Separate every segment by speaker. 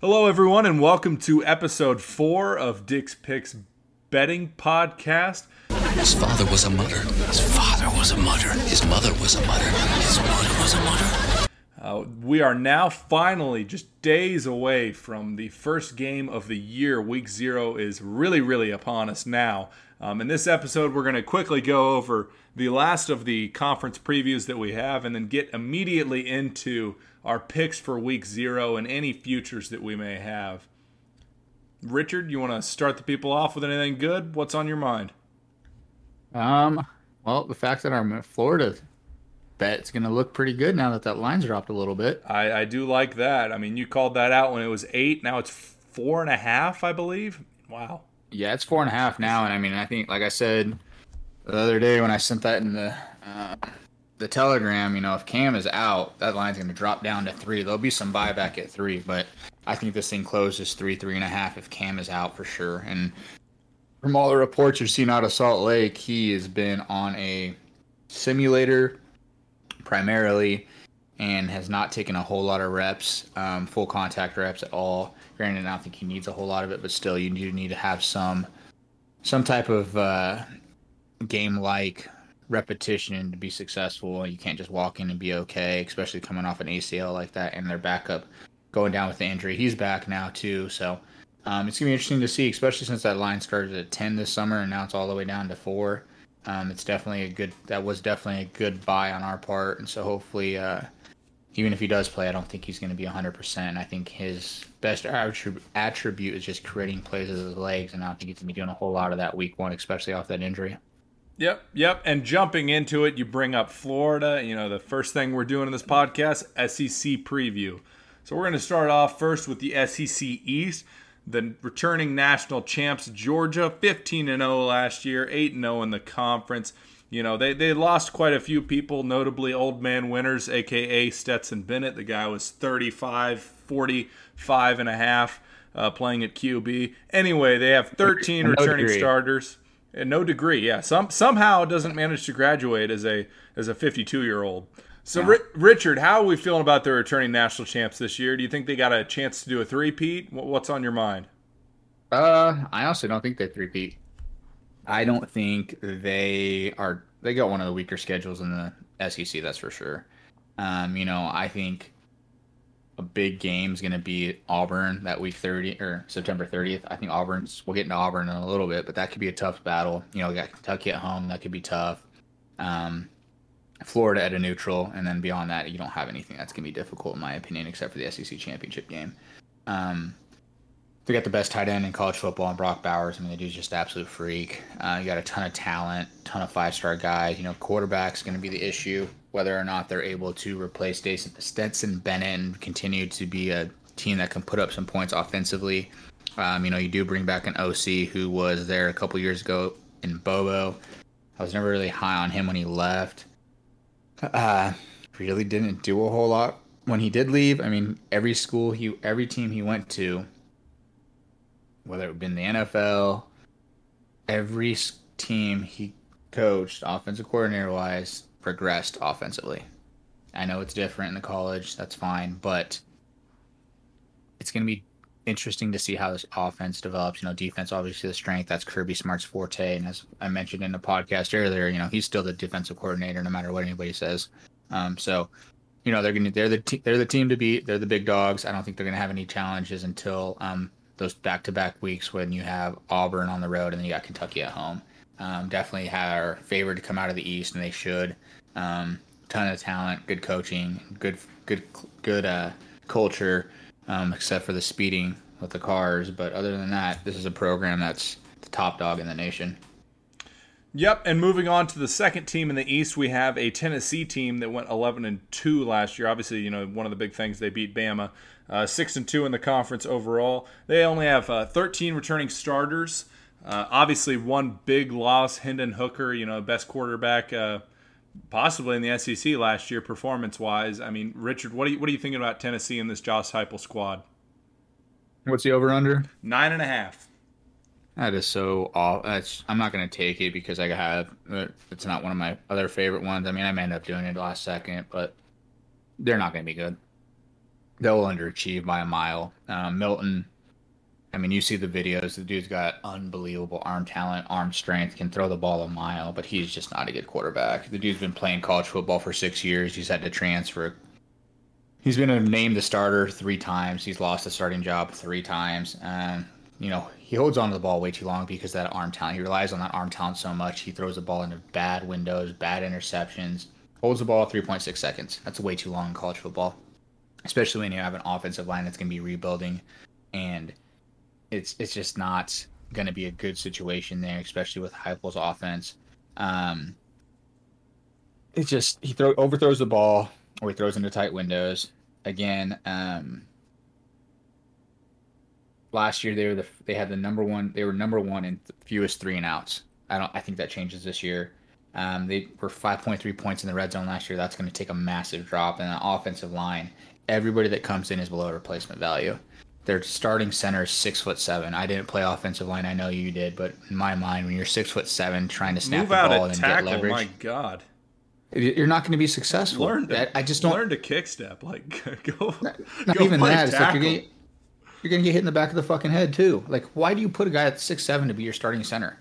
Speaker 1: Hello, everyone, and welcome to episode four of Dick's Picks Betting Podcast.
Speaker 2: His father was a mutter. His father was a mutter. His mother was a mutter. His mother was a mutter.
Speaker 1: Uh, we are now finally just days away from the first game of the year. Week zero is really, really upon us now. Um, in this episode, we're going to quickly go over the last of the conference previews that we have and then get immediately into our picks for week zero and any futures that we may have. Richard, you want to start the people off with anything good? What's on your mind?
Speaker 3: Um, well, the fact that our Florida bet's going to look pretty good now that that line's dropped a little bit.
Speaker 1: I, I do like that. I mean, you called that out when it was eight. Now it's four and a half, I believe. Wow.
Speaker 3: Yeah, it's four and a half now, and I mean, I think, like I said the other day when I sent that in the uh, the telegram, you know, if Cam is out, that line's going to drop down to three. There'll be some buyback at three, but I think this thing closes three, three and a half if Cam is out for sure. And from all the reports you've seen out of Salt Lake, he has been on a simulator primarily and has not taken a whole lot of reps, um, full contact reps at all. Granted, I don't think he needs a whole lot of it, but still, you do need to have some some type of uh, game like repetition to be successful. You can't just walk in and be okay, especially coming off an ACL like that and their backup going down with the injury. He's back now too, so um, it's gonna be interesting to see, especially since that line started at ten this summer and now it's all the way down to four. Um, it's definitely a good. That was definitely a good buy on our part, and so hopefully, uh, even if he does play, I don't think he's going to be 100%. I think his best attrib- attribute is just creating plays with his legs, and I don't think he's going to be doing a whole lot of that week one, especially off that injury.
Speaker 1: Yep, yep. And jumping into it, you bring up Florida. You know, the first thing we're doing in this podcast, SEC preview. So we're going to start off first with the SEC East. The returning national champs, Georgia, 15 and 0 last year, 8 and 0 in the conference. You know, they, they lost quite a few people, notably old man winners, aka Stetson Bennett. The guy was 35, 45 and a half uh, playing at QB. Anyway, they have 13
Speaker 3: No
Speaker 1: returning starters. And no degree, yeah. Some somehow doesn't manage to graduate as a as a 52 year old. So, Ri- Richard, how are we feeling about their returning national champs this year? Do you think they got a chance to do a three-peat? What's on your mind?
Speaker 3: Uh, I honestly don't think they three-peat. I don't think they are. They got one of the weaker schedules in the SEC, that's for sure. Um, you know, I think a big game is going to be Auburn that week 30 or September 30th. I think Auburn's. We'll get into Auburn in a little bit, but that could be a tough battle. You know, we got Kentucky at home. That could be tough. Um, Florida at a neutral, and then beyond that, you don't have anything that's going to be difficult, in my opinion, except for the SEC championship game. Um, they got the best tight end in college football, and Brock Bowers. I mean, the dude's just absolute freak. Uh, you got a ton of talent, ton of five star guys. You know, quarterback's going to be the issue, whether or not they're able to replace Stetson, Bennett and continue to be a team that can put up some points offensively. Um, you know, you do bring back an OC who was there a couple years ago in Bobo. I was never really high on him when he left. Uh, really didn't do a whole lot when he did leave. I mean, every school he, every team he went to, whether it been the NFL, every team he coached, offensive coordinator wise, progressed offensively. I know it's different in the college, that's fine, but it's going to be interesting to see how this offense develops. You know, defense obviously the strength. That's Kirby Smart's forte, and as I mentioned in the podcast earlier, you know he's still the defensive coordinator no matter what anybody says. Um, so, you know they're going to they're the te- they're the team to beat. They're the big dogs. I don't think they're going to have any challenges until um, those back to back weeks when you have Auburn on the road and then you got Kentucky at home. Um, definitely are favored to come out of the East, and they should. Um, ton of talent, good coaching, good good good uh, culture um, except for the speeding with the cars. But other than that, this is a program that's the top dog in the nation.
Speaker 1: Yep, and moving on to the second team in the East, we have a Tennessee team that went 11 and 2 last year. Obviously, you know one of the big things they beat Bama, uh, six and two in the conference overall. They only have uh, 13 returning starters. Uh, obviously, one big loss, Hendon Hooker, you know, best quarterback uh, possibly in the SEC last year, performance wise. I mean, Richard, what are you what are you thinking about Tennessee and this Josh Heupel squad?
Speaker 3: What's the over under?
Speaker 1: Nine and a half.
Speaker 3: That is so off. That's I'm not gonna take it because I have it's not one of my other favorite ones. I mean, I may end up doing it last second, but they're not gonna be good. they'll underachieve by a mile. Um, Milton, I mean, you see the videos. The dude's got unbelievable arm talent, arm strength, can throw the ball a mile, but he's just not a good quarterback. The dude's been playing college football for six years. He's had to transfer. He's been named the starter three times. He's lost the starting job three times. And, you know, he holds on to the ball way too long because that arm talent. He relies on that arm talent so much. He throws the ball into bad windows, bad interceptions, holds the ball 3.6 seconds. That's way too long in college football especially when you have an offensive line that's going to be rebuilding, and it's it's just not going to be a good situation there, especially with Heupel's offense. Um, it's just he throw overthrows the ball or he throws into tight windows. Again, um, last year they were the they had the number one they were number one in fewest three and outs. I don't I think that changes this year. Um, they were 5.3 points in the red zone last year. That's going to take a massive drop. in the offensive line everybody that comes in is below replacement value. Their starting center is six foot seven. I didn't play offensive line. I know you did, but in my mind, when you're six foot seven, trying to snap
Speaker 1: Move
Speaker 3: the ball and
Speaker 1: tackle.
Speaker 3: get leverage,
Speaker 1: My God,
Speaker 3: you're not going to be successful.
Speaker 1: learn to.
Speaker 3: I, just don't.
Speaker 1: learn to kick step. Like go.
Speaker 3: not
Speaker 1: go
Speaker 3: even that. It's like you're gonna, you're gonna get hit in the back of the fucking head too. Like, why do you put a guy at six seven to be your starting center?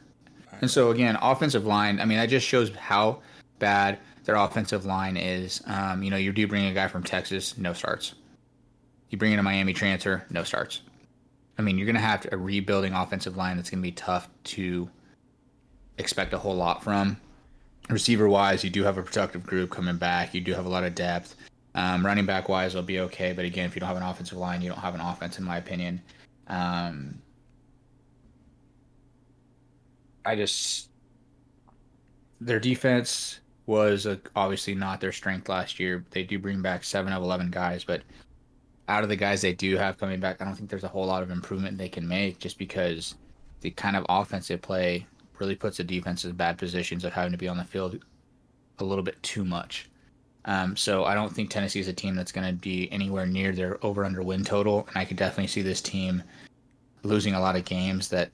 Speaker 3: And so again, offensive line. I mean, that just shows how bad their offensive line is. Um, you know, you do bring a guy from Texas, no starts. You bring in a Miami transfer, no starts. I mean, you're gonna have a rebuilding offensive line that's gonna be tough to expect a whole lot from. Receiver wise, you do have a productive group coming back. You do have a lot of depth. Um, running back wise, will be okay. But again, if you don't have an offensive line, you don't have an offense, in my opinion. Um, I just their defense was uh obviously not their strength last year. They do bring back seven of eleven guys, but out of the guys they do have coming back, I don't think there's a whole lot of improvement they can make. Just because the kind of offensive play really puts the defense in bad positions of having to be on the field a little bit too much. Um, so I don't think Tennessee is a team that's going to be anywhere near their over under win total, and I could definitely see this team losing a lot of games that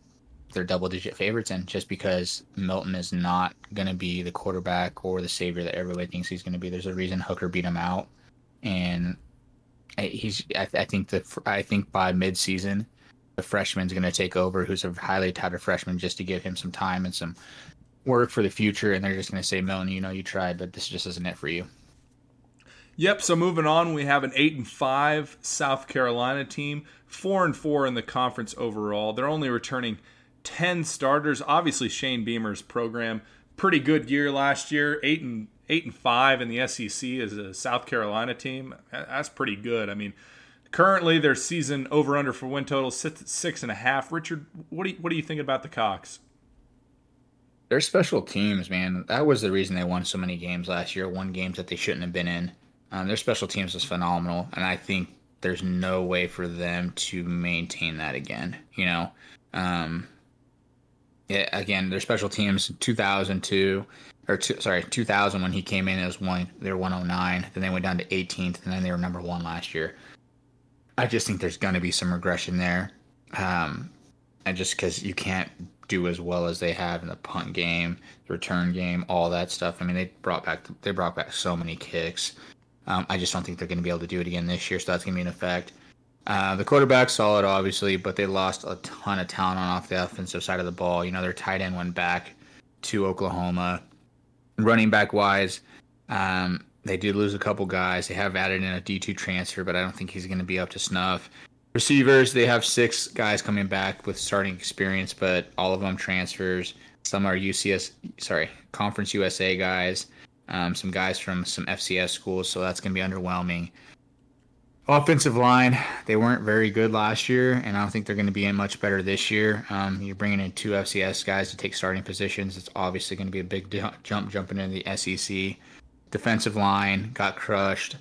Speaker 3: they're double digit favorites in, just because Milton is not going to be the quarterback or the savior that everybody thinks he's going to be. There's a reason Hooker beat him out, and he's. I, I think the I think by midseason, the freshman's going to take over, who's a highly touted freshman, just to give him some time and some work for the future. And they're just going to say, Milton, you know, you tried, but this just isn't it for you.
Speaker 1: Yep. So moving on, we have an eight and five South Carolina team, four and four in the conference overall. They're only returning ten starters. Obviously, Shane Beamer's program pretty good year last year. Eight and eight and five in the SEC as a South Carolina team. That's pretty good. I mean, currently their season over under for win total sits at six and a half. Richard, what do you, what do you think about the Cocks?
Speaker 3: They're special teams, man. That was the reason they won so many games last year. Won games that they shouldn't have been in. Um, their special teams is phenomenal, and I think there's no way for them to maintain that again. You know, um, yeah, again, their special teams 2002 or two, sorry 2000 when he came in it was one they were 109. Then they went down to 18th, and then they were number one last year. I just think there's going to be some regression there, um, and just because you can't do as well as they have in the punt game, the return game, all that stuff. I mean, they brought back they brought back so many kicks. Um, I just don't think they're going to be able to do it again this year, so that's going to be an effect. Uh, the quarterback solid, obviously, but they lost a ton of talent on off the offensive side of the ball. You know, their tight end went back to Oklahoma. Running back wise, um, they did lose a couple guys. They have added in a D2 transfer, but I don't think he's going to be up to snuff. Receivers, they have six guys coming back with starting experience, but all of them transfers. Some are UCS, sorry, Conference USA guys. Um, some guys from some FCS schools, so that's going to be underwhelming. Offensive line, they weren't very good last year, and I don't think they're going to be in much better this year. Um, you're bringing in two FCS guys to take starting positions. It's obviously going to be a big jump jumping into the SEC. Defensive line got crushed.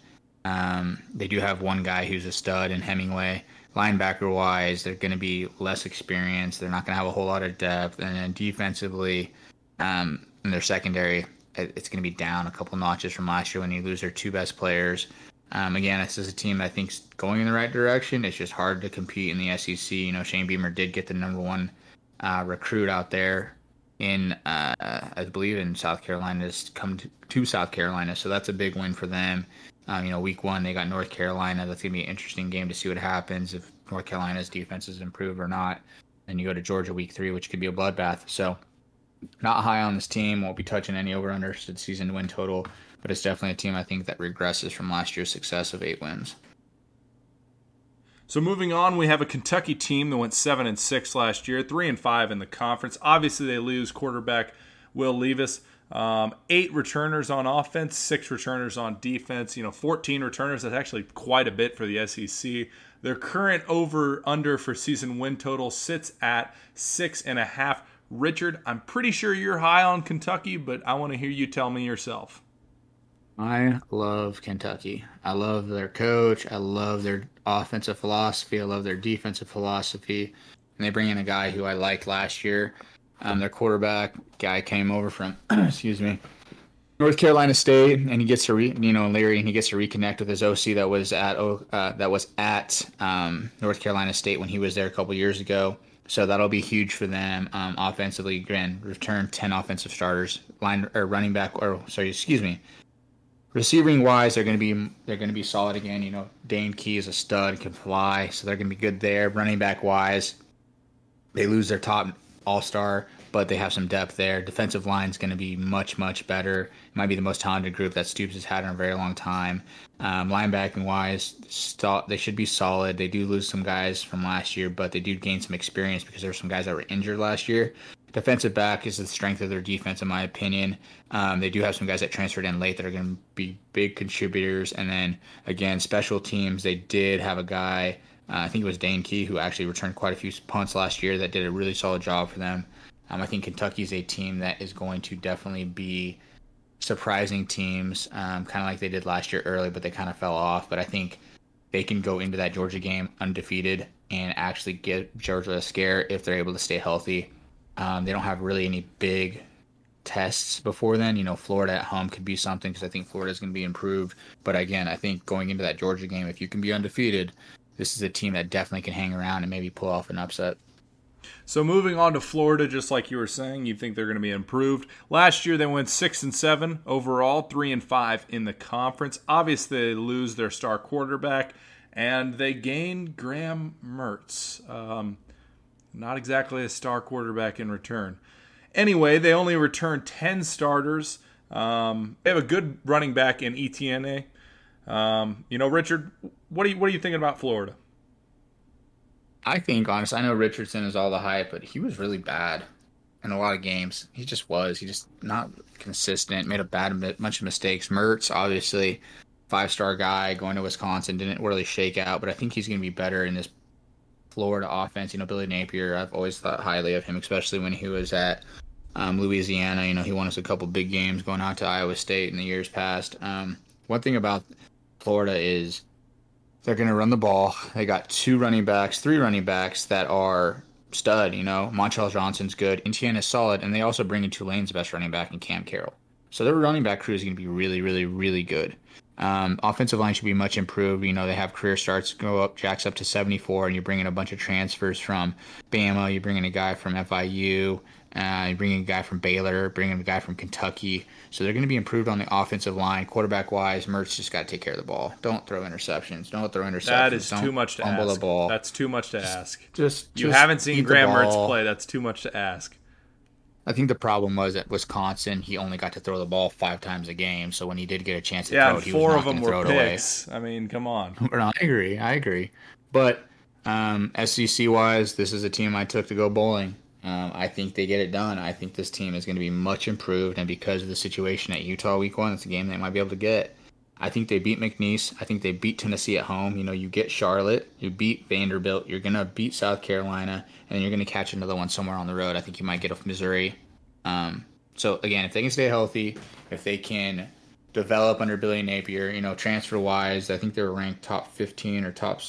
Speaker 3: Um, they do have one guy who's a stud in Hemingway. Linebacker wise, they're going to be less experienced. They're not going to have a whole lot of depth. And then defensively, um, in their secondary, it's going to be down a couple notches from last year when you lose their two best players. Um, again, this is a team that I think's going in the right direction. It's just hard to compete in the SEC. You know, Shane Beamer did get the number one uh, recruit out there in, uh, I believe, in South Carolina. Has come to, to South Carolina, so that's a big win for them. Um, you know, week one they got North Carolina. That's gonna be an interesting game to see what happens if North Carolina's defense is improved or not. And you go to Georgia week three, which could be a bloodbath. So, not high on this team. Won't be touching any over under season win total, but it's definitely a team I think that regresses from last year's success of eight wins.
Speaker 1: So moving on, we have a Kentucky team that went seven and six last year, three and five in the conference. Obviously, they lose quarterback Will Levis. Um, eight returners on offense, six returners on defense. You know, 14 returners. That's actually quite a bit for the SEC. Their current over under for season win total sits at six and a half. Richard, I'm pretty sure you're high on Kentucky, but I want to hear you tell me yourself.
Speaker 3: I love Kentucky. I love their coach. I love their offensive philosophy. I love their defensive philosophy. And they bring in a guy who I liked last year. Um, their quarterback guy came over from, excuse me, North Carolina State, and he gets to re, you know Leary, and he gets to reconnect with his OC that was at uh, that was at um, North Carolina State when he was there a couple years ago. So that'll be huge for them um, offensively. Again, return ten offensive starters, line or running back, or sorry, excuse me, Receiving wise, they're going to be they're going to be solid again. You know, Dane Key is a stud, can fly, so they're going to be good there. Running back wise, they lose their top all star, but they have some depth there. Defensive line is going to be much much better. It might be the most talented group that Stoops has had in a very long time. Um, linebacking wise, st- they should be solid. They do lose some guys from last year, but they do gain some experience because there were some guys that were injured last year defensive back is the strength of their defense, in my opinion. Um, they do have some guys that transferred in late that are going to be big contributors. And then again, special teams, they did have a guy, uh, I think it was Dane Key, who actually returned quite a few punts last year that did a really solid job for them. Um, I think Kentucky's a team that is going to definitely be surprising teams, um, kind of like they did last year early, but they kind of fell off. But I think they can go into that Georgia game undefeated and actually get Georgia a scare if they're able to stay healthy. Um, they don't have really any big tests before then. You know, Florida at home could be something because I think Florida is going to be improved. But again, I think going into that Georgia game, if you can be undefeated, this is a team that definitely can hang around and maybe pull off an upset.
Speaker 1: So moving on to Florida, just like you were saying, you think they're going to be improved. Last year they went six and seven overall, three and five in the conference. Obviously, they lose their star quarterback, and they gain Graham Mertz. Um, not exactly a star quarterback in return. Anyway, they only return 10 starters. Um, they have a good running back in Etienne. Um, you know, Richard, what are you what are you thinking about Florida?
Speaker 3: I think honestly, I know Richardson is all the hype, but he was really bad in a lot of games. He just was. He just not consistent. Made a bad bunch of mistakes. Mertz, obviously, five star guy going to Wisconsin, didn't really shake out, but I think he's going to be better in this Florida offense. You know, Billy Napier, I've always thought highly of him, especially when he was at um, Louisiana. You know, he won us a couple big games going out to Iowa State in the years past. Um, one thing about Florida is they're going to run the ball. They got two running backs, three running backs that are stud. You know, Montrell Johnson's good, is solid, and they also bring in Tulane's best running back in Cam Carroll. So their running back crew is going to be really, really, really good. Um, offensive line should be much improved. You know, they have career starts go up, jacks up to 74, and you bring in a bunch of transfers from Bama. You bring in a guy from FIU. Uh, you bring in a guy from Baylor, bring in a guy from Kentucky. So they're going to be improved on the offensive line. Quarterback wise, Mertz just got to take care of the ball. Don't throw interceptions. Don't throw interceptions.
Speaker 1: That is
Speaker 3: Don't
Speaker 1: too much to ask. The ball. That's too much to
Speaker 3: just,
Speaker 1: ask.
Speaker 3: Just
Speaker 1: you
Speaker 3: just
Speaker 1: haven't seen Graham Mertz play. That's too much to ask.
Speaker 3: I think the problem was at Wisconsin, he only got to throw the ball five times a game. So when he did get a chance to
Speaker 1: yeah,
Speaker 3: throw it, he
Speaker 1: four of them were picks. I mean, come on.
Speaker 3: I agree. I agree. But um, SEC wise, this is a team I took to go bowling. Um, I think they get it done. I think this team is going to be much improved, and because of the situation at Utah Week One, it's a game they might be able to get. I think they beat McNeese. I think they beat Tennessee at home. You know, you get Charlotte, you beat Vanderbilt, you're gonna beat South Carolina, and then you're gonna catch another one somewhere on the road. I think you might get off Missouri. Um, so again, if they can stay healthy, if they can develop under Billy Napier, you know, transfer wise, I think they were ranked top 15 or top.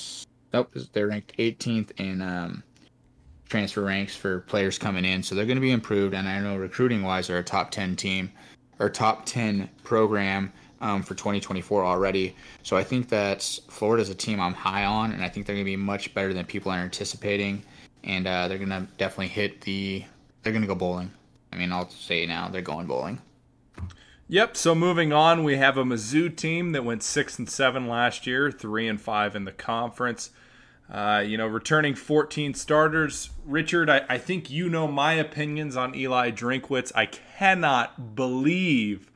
Speaker 3: Nope, they're ranked 18th in um, transfer ranks for players coming in. So they're going to be improved. And I know recruiting wise, they're a top 10 team or top 10 program um, for 2024 already. So I think that Florida's a team I'm high on, and I think they're going to be much better than people are anticipating. And uh, they're going to definitely hit the. They're going to go bowling. I mean, I'll say now they're going bowling.
Speaker 1: Yep. So moving on, we have a Mizzou team that went six and seven last year, three and five in the conference. Uh, you know, returning 14 starters. Richard, I, I, think you know my opinions on Eli Drinkwitz. I cannot believe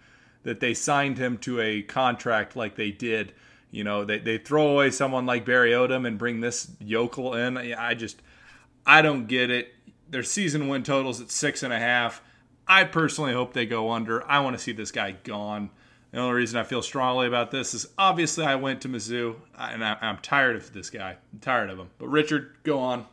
Speaker 1: that they signed him to a contract like they did. You know, they, they throw away someone like Barry Odom and bring this yokel in. I just, I don't get it. Their season win totals at six and a half. I personally hope they go under. I want to see this guy gone. The only reason I feel strongly about this is obviously I went to Mizzou and I, am tired of this guy. I'm tired of him. But Richard, go on.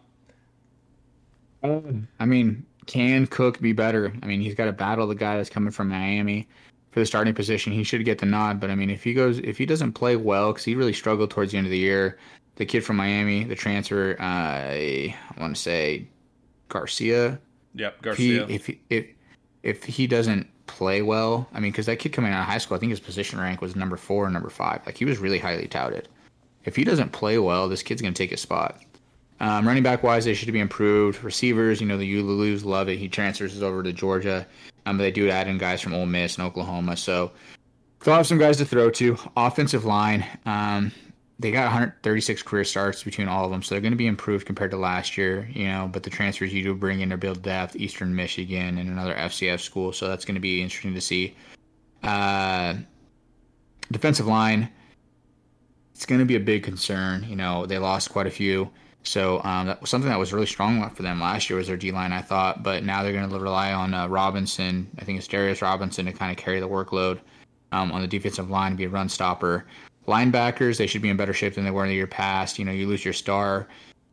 Speaker 3: I mean, can Cook be better? I mean, he's got to battle the guy that's coming from Miami for the starting position. He should get the nod. But I mean, if he goes, if he doesn't play well, because he really struggled towards the end of the year, the kid from Miami, the transfer, uh, I want to say Garcia.
Speaker 1: Yep, Garcia.
Speaker 3: If he, if if if he doesn't play well, I mean, because that kid coming out of high school, I think his position rank was number four or number five. Like he was really highly touted. If he doesn't play well, this kid's going to take his spot. Um, running back wise, they should be improved. Receivers, you know, the Ululus Lovett. He transfers over to Georgia, um, but they do add in guys from Ole Miss and Oklahoma. So they'll have some guys to throw to. Offensive line, um, they got 136 career starts between all of them, so they're going to be improved compared to last year. You know, but the transfers you do bring in to build depth, Eastern Michigan and another FCS school, so that's going to be interesting to see. Uh, defensive line, it's going to be a big concern. You know, they lost quite a few. So um, that was something that was really strong for them last year was their D line, I thought. But now they're going to rely on uh, Robinson. I think it's Darius Robinson to kind of carry the workload um, on the defensive line to be a run stopper. Linebackers, they should be in better shape than they were in the year past. You know, you lose your star,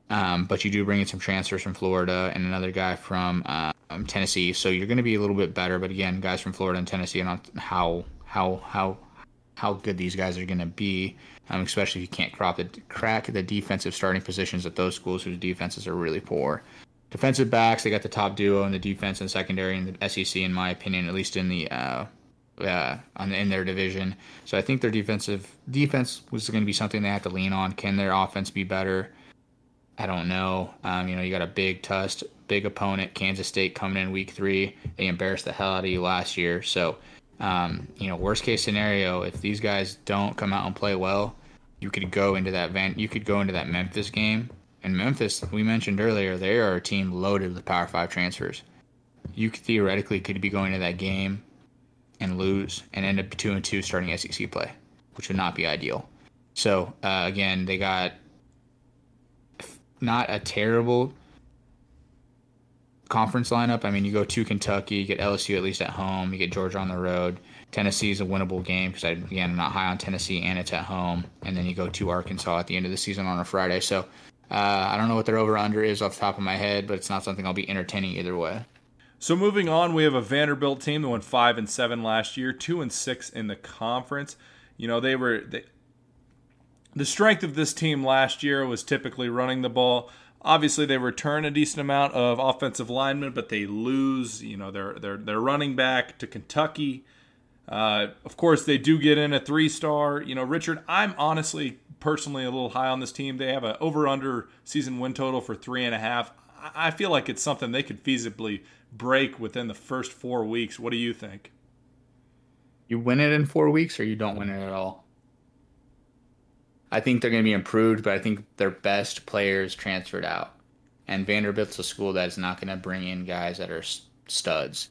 Speaker 3: um, but you do bring in some transfers from Florida and another guy from um, Tennessee. So you're going to be a little bit better. But again, guys from Florida and Tennessee, and how how how how good these guys are going to be, um, especially if you can't crop the, crack the defensive starting positions at those schools whose defenses are really poor. Defensive backs, they got the top duo in the defense and secondary in the SEC, in my opinion, at least in the uh, uh, on in their division. So I think their defensive defense was going to be something they have to lean on. Can their offense be better? I don't know. Um, you know, you got a big test, big opponent, Kansas State coming in week three. They embarrassed the hell out of you last year. So, um, you know, worst case scenario, if these guys don't come out and play well, you could go into that van. You could go into that Memphis game. And Memphis, we mentioned earlier, they are a team loaded with Power Five transfers. You theoretically could be going to that game and lose and end up two and two starting SEC play, which would not be ideal. So uh, again, they got not a terrible conference lineup. I mean, you go to Kentucky, you get LSU at least at home, you get Georgia on the road. Tennessee is a winnable game because I again I'm not high on Tennessee and it's at home, and then you go to Arkansas at the end of the season on a Friday. So uh, I don't know what their over under is off the top of my head, but it's not something I'll be entertaining either way.
Speaker 1: So moving on, we have a Vanderbilt team that went five and seven last year, two and six in the conference. You know they were they, the strength of this team last year was typically running the ball. Obviously, they return a decent amount of offensive linemen, but they lose. You know their their their running back to Kentucky. Uh, of course, they do get in a three star. You know, Richard, I'm honestly personally a little high on this team. They have an over under season win total for three and a half. I feel like it's something they could feasibly break within the first four weeks. What do you think?
Speaker 3: You win it in four weeks, or you don't win it at all. I think they're going to be improved, but I think their best players transferred out. And Vanderbilt's a school that is not going to bring in guys that are studs.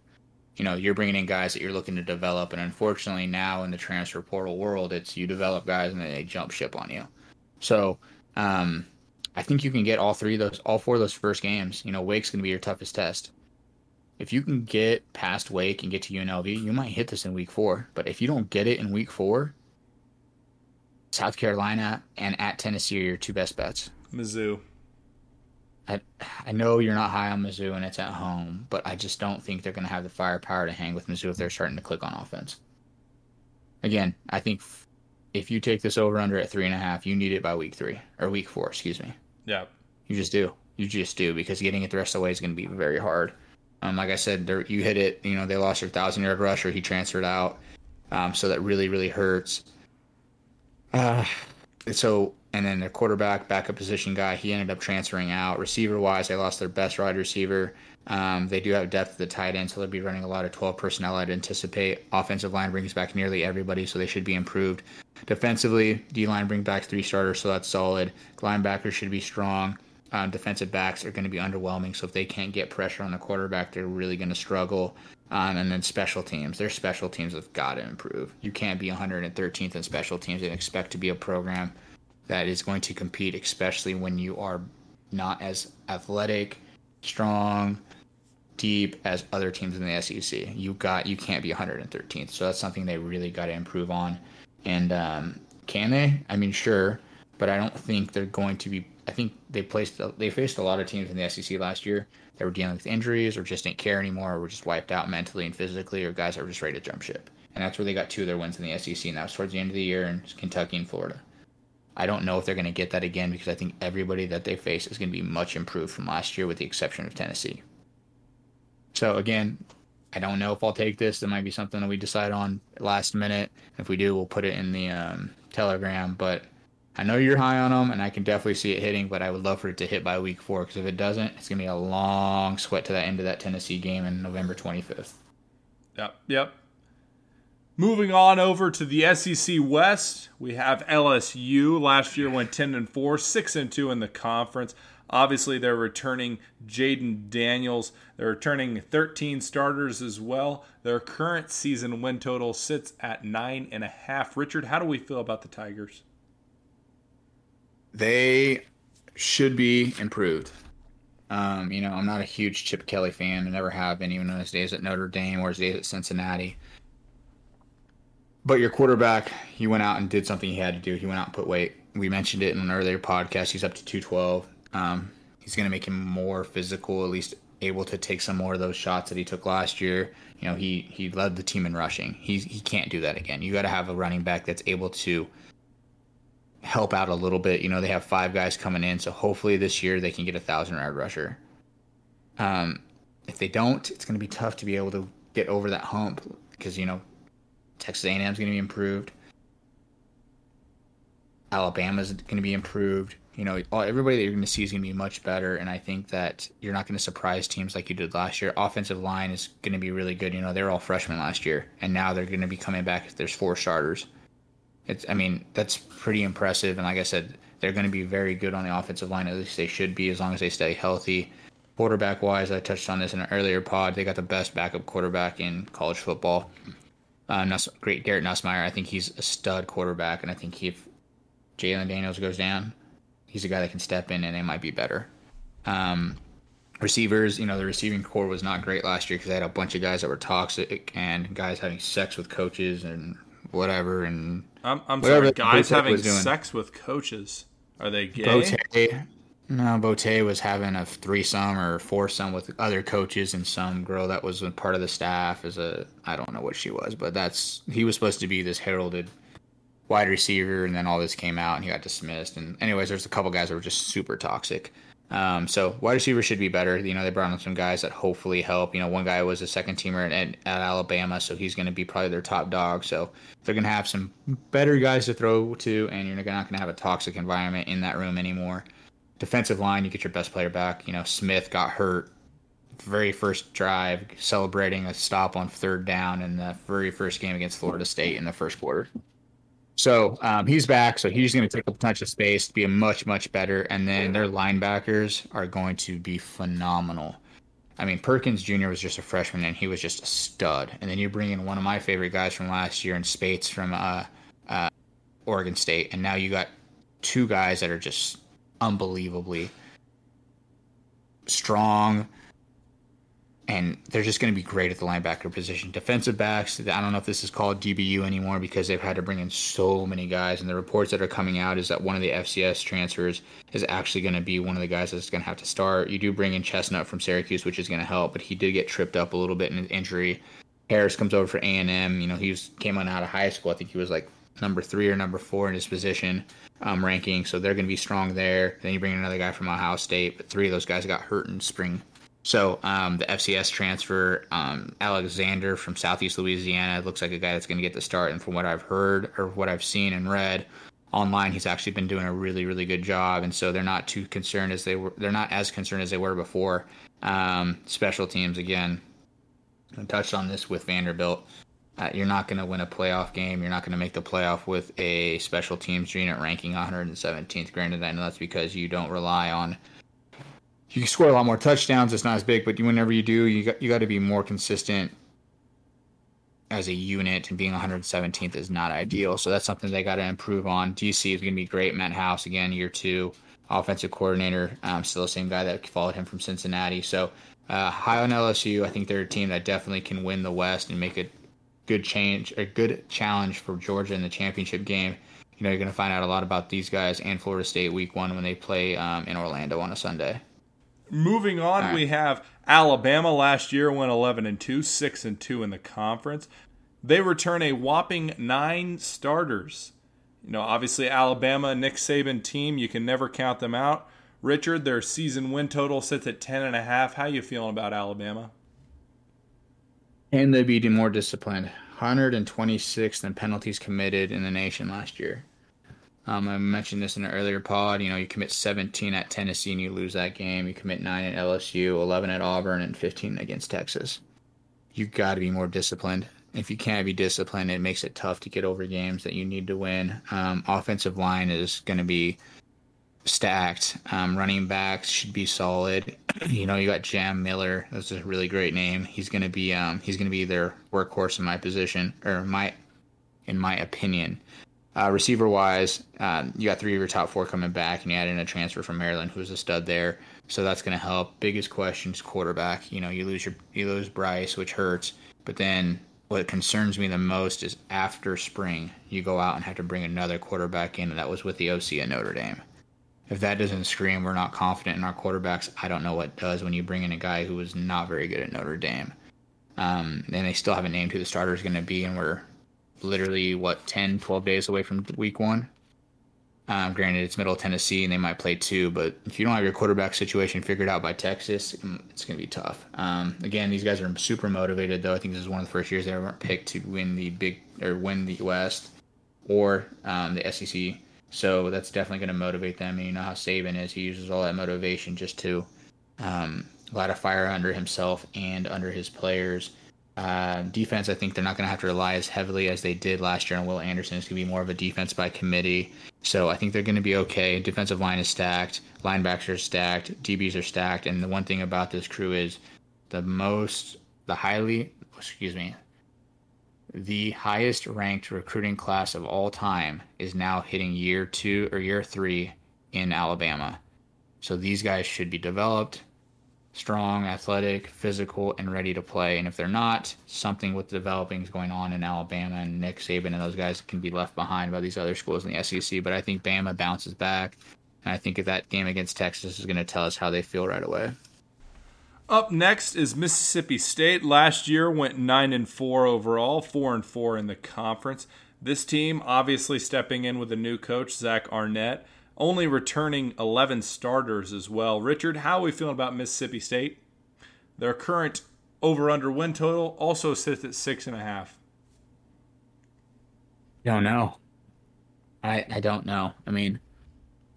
Speaker 3: You know, you're bringing in guys that you're looking to develop, and unfortunately, now in the transfer portal world, it's you develop guys and then they jump ship on you. So, um, I think you can get all three of those, all four of those first games. You know, Wake's going to be your toughest test if you can get past Wake and get to UNLV, you might hit this in week four. But if you don't get it in week four, South Carolina and at Tennessee are your two best bets.
Speaker 1: Mizzou.
Speaker 3: I I know you're not high on Mizzou and it's at home, but I just don't think they're going to have the firepower to hang with Mizzou if they're starting to click on offense. Again, I think if you take this over under at three and a half, you need it by week three or week four, excuse me.
Speaker 1: Yeah.
Speaker 3: You just do. You just do because getting it the rest of the way is going to be very hard. Um, like I said, you hit it. You know, they lost their thousand yard rusher. He transferred out, um, so that really really hurts. Uh, so and then their quarterback, backup position guy, he ended up transferring out. Receiver wise, they lost their best wide receiver. Um, they do have depth at the tight end, so they'll be running a lot of 12 personnel. I'd anticipate. Offensive line brings back nearly everybody, so they should be improved. Defensively, D line bring back three starters, so that's solid. Linebackers should be strong. Um, defensive backs are going to be underwhelming, so if they can't get pressure on the quarterback, they're really going to struggle. Um, and then special teams, their special teams have got to improve. You can't be 113th in special teams and expect to be a program that is going to compete, especially when you are not as athletic, strong, deep as other teams in the SEC. You got you can't be 113th, so that's something they really got to improve on. And um, can they? I mean, sure, but I don't think they're going to be. I think they placed they faced a lot of teams in the SEC last year that were dealing with injuries or just didn't care anymore, or were just wiped out mentally and physically, or guys that were just ready to jump ship. And that's where they got two of their wins in the SEC, and that was towards the end of the year in Kentucky and Florida. I don't know if they're going to get that again because I think everybody that they face is going to be much improved from last year, with the exception of Tennessee. So again, I don't know if I'll take this. That might be something that we decide on last minute. If we do, we'll put it in the um, Telegram. But I know you're high on them, and I can definitely see it hitting. But I would love for it to hit by week four because if it doesn't, it's gonna be a long sweat to that end of that Tennessee game in November 25th.
Speaker 1: Yep. Yep. Moving on over to the SEC West, we have LSU. Last year went 10 and 4, 6 and 2 in the conference. Obviously, they're returning Jayden Daniels. They're returning 13 starters as well. Their current season win total sits at nine and a half. Richard, how do we feel about the Tigers?
Speaker 3: They should be improved. Um, you know, I'm not a huge Chip Kelly fan. I never have been, even in his days at Notre Dame or his days at Cincinnati. But your quarterback, he went out and did something he had to do. He went out and put weight. We mentioned it in an earlier podcast. He's up to 212. Um, he's going to make him more physical, at least able to take some more of those shots that he took last year. You know, he he led the team in rushing. He's he can't do that again. You got to have a running back that's able to help out a little bit. You know, they have five guys coming in, so hopefully this year they can get a thousand yard rusher. Um, if they don't, it's going to be tough to be able to get over that hump because you know Texas A&M is going to be improved. Alabama's going to be improved. You know, everybody that you're going to see is going to be much better, and I think that you're not going to surprise teams like you did last year. Offensive line is going to be really good. You know, they were all freshmen last year, and now they're going to be coming back. There's four starters. It's, I mean, that's pretty impressive. And like I said, they're going to be very good on the offensive line. At least they should be, as long as they stay healthy. Quarterback wise, I touched on this in an earlier pod. They got the best backup quarterback in college football. Uh, Nuss, great Garrett Nussmeier. I think he's a stud quarterback, and I think if Jayden Daniels goes down, he's a guy that can step in, and they might be better. Um, receivers, you know, the receiving core was not great last year because they had a bunch of guys that were toxic and guys having sex with coaches and whatever. And
Speaker 1: I'm, I'm sorry, guys having sex with coaches. Are they gay?
Speaker 3: Boutte, no, Boutte was having a threesome or foursome with other coaches and some girl that was a part of the staff as a I don't know what she was, but that's he was supposed to be this heralded wide receiver, and then all this came out and he got dismissed. And anyways, there's a couple guys that were just super toxic. Um, so wide receiver should be better. You know, they brought in some guys that hopefully help. You know, one guy was a second teamer at, at Alabama, so he's going to be probably their top dog. So they're going to have some better guys to throw to, and you're not going to have a toxic environment in that room anymore defensive line, you get your best player back. You know, Smith got hurt very first drive, celebrating a stop on third down in the very first game against Florida State in the first quarter. So um, he's back, so he's going to take up a bunch of space, be a much much better, and then their linebackers are going to be phenomenal. I mean, Perkins Jr. was just a freshman, and he was just a stud. And then you bring in one of my favorite guys from last year, and Speights from uh, uh, Oregon State, and now you got two guys that are just unbelievably strong, and they're just going to be great at the linebacker position. Defensive backs, I don't know if this is called DBU anymore because they've had to bring in so many guys. And the reports that are coming out is that one of the FCS transfers is actually going to be one of the guys that's going to have to start. You do bring in Chestnut from Syracuse, which is going to help, but he did get tripped up a little bit in his injury. Harris comes over for A and M. You know, he was came on out of high school. I think he was like number three or number four in his position um, ranking, so they're going to be strong there. Then you bring another guy from Ohio State, but three of those guys got hurt in spring. So um, the FCS transfer, um, Alexander from Southeast Louisiana, looks like a guy that's going to get the start. And from what I've heard or what I've seen and read, online, he's actually been doing a really, really good job, and so they're not too concerned as they were. They're not as concerned as they were before. Um, special teams again. I touched on this with Vanderbilt. Uh, you're not going to win a playoff game. You're not going to make the playoff with a special teams unit ranking 117th. Granted, I know that's because you don't rely on. You score a lot more touchdowns. It's not as big, but whenever you do, you got you got to be more consistent as a unit. And being 117th is not ideal. So that's something they got to improve on. DC is going to be great. Matt House again, year two, offensive coordinator, um, still the same guy that followed him from Cincinnati. So uh, high on LSU. I think they're a team that definitely can win the West and make it good change, a good challenge for Georgia in the championship game. You know, you're going to find out a lot about these guys and Florida State week one when they play um, in Orlando on a Sunday.
Speaker 1: Moving on, right. we have Alabama last year went 11 and 2, 6 and 2 in the conference. They return a whopping nine starters. You know, obviously Alabama, Nick Saban team, you can never count them out. Richard, their season win total sits at 10 and a half. How you feeling about Alabama?
Speaker 3: And they'd be more disciplined. 126th in penalties committed in the nation last year. Um, I mentioned this in an earlier pod. You know, you commit 17 at Tennessee and you lose that game. You commit 9 at LSU, 11 at Auburn, and 15 against Texas. You got to be more disciplined. If you can't be disciplined, it makes it tough to get over games that you need to win. Um, offensive line is going to be stacked. Um, running backs should be solid. You know, you got Jam Miller. That's a really great name. He's gonna be um, he's gonna be their workhorse in my position or my in my opinion. Uh, receiver wise, um, you got three of your top four coming back, and you add in a transfer from Maryland who's a stud there. So that's going to help. Biggest question is quarterback. You know, you lose your you lose Bryce, which hurts. But then what concerns me the most is after spring, you go out and have to bring another quarterback in, and that was with the OC at Notre Dame if that doesn't scream we're not confident in our quarterbacks, I don't know what does when you bring in a guy who was not very good at Notre Dame. Um, and they still haven't named who the starter is going to be, and we're literally, what, 10, 12 days away from week one? Um, granted, it's Middle Tennessee, and they might play two, but if you don't have your quarterback situation figured out by Texas, mm, it's going to be tough. Um, again, these guys are super motivated, though. I think this is one of the first years they ever picked to win the big or win the West or um, the SEC so that's definitely going to motivate them. And you know how Saban is; he uses all that motivation just to um, light a fire under himself and under his players. Uh, defense, I think they're not going to have to rely as heavily as they did last year on Will Anderson. It's going to be more of a defense by committee. So I think they're going to be okay. Defensive line is stacked, linebackers are stacked, DBs are stacked, and the one thing about this crew is the most, the highly, excuse me, the highest ranked recruiting class of all time is now hitting year two or year three in Alabama. So these guys should be developed, strong, athletic, physical, and ready to play. And if they're not, something with developing is going on in Alabama, and Nick Saban and those guys can be left behind by these other schools in the SEC. But I think Bama bounces back. And I think that game against Texas is going to tell us how they feel right away.
Speaker 1: Up next is Mississippi State. Last year went 9 and 4 overall, 4 and 4 in the conference. This team obviously stepping in with a new coach, Zach Arnett, only returning 11 starters as well. Richard, how are we feeling about Mississippi State? Their current over under win total also sits at six and a half.
Speaker 3: Don't know. I I don't know. I mean,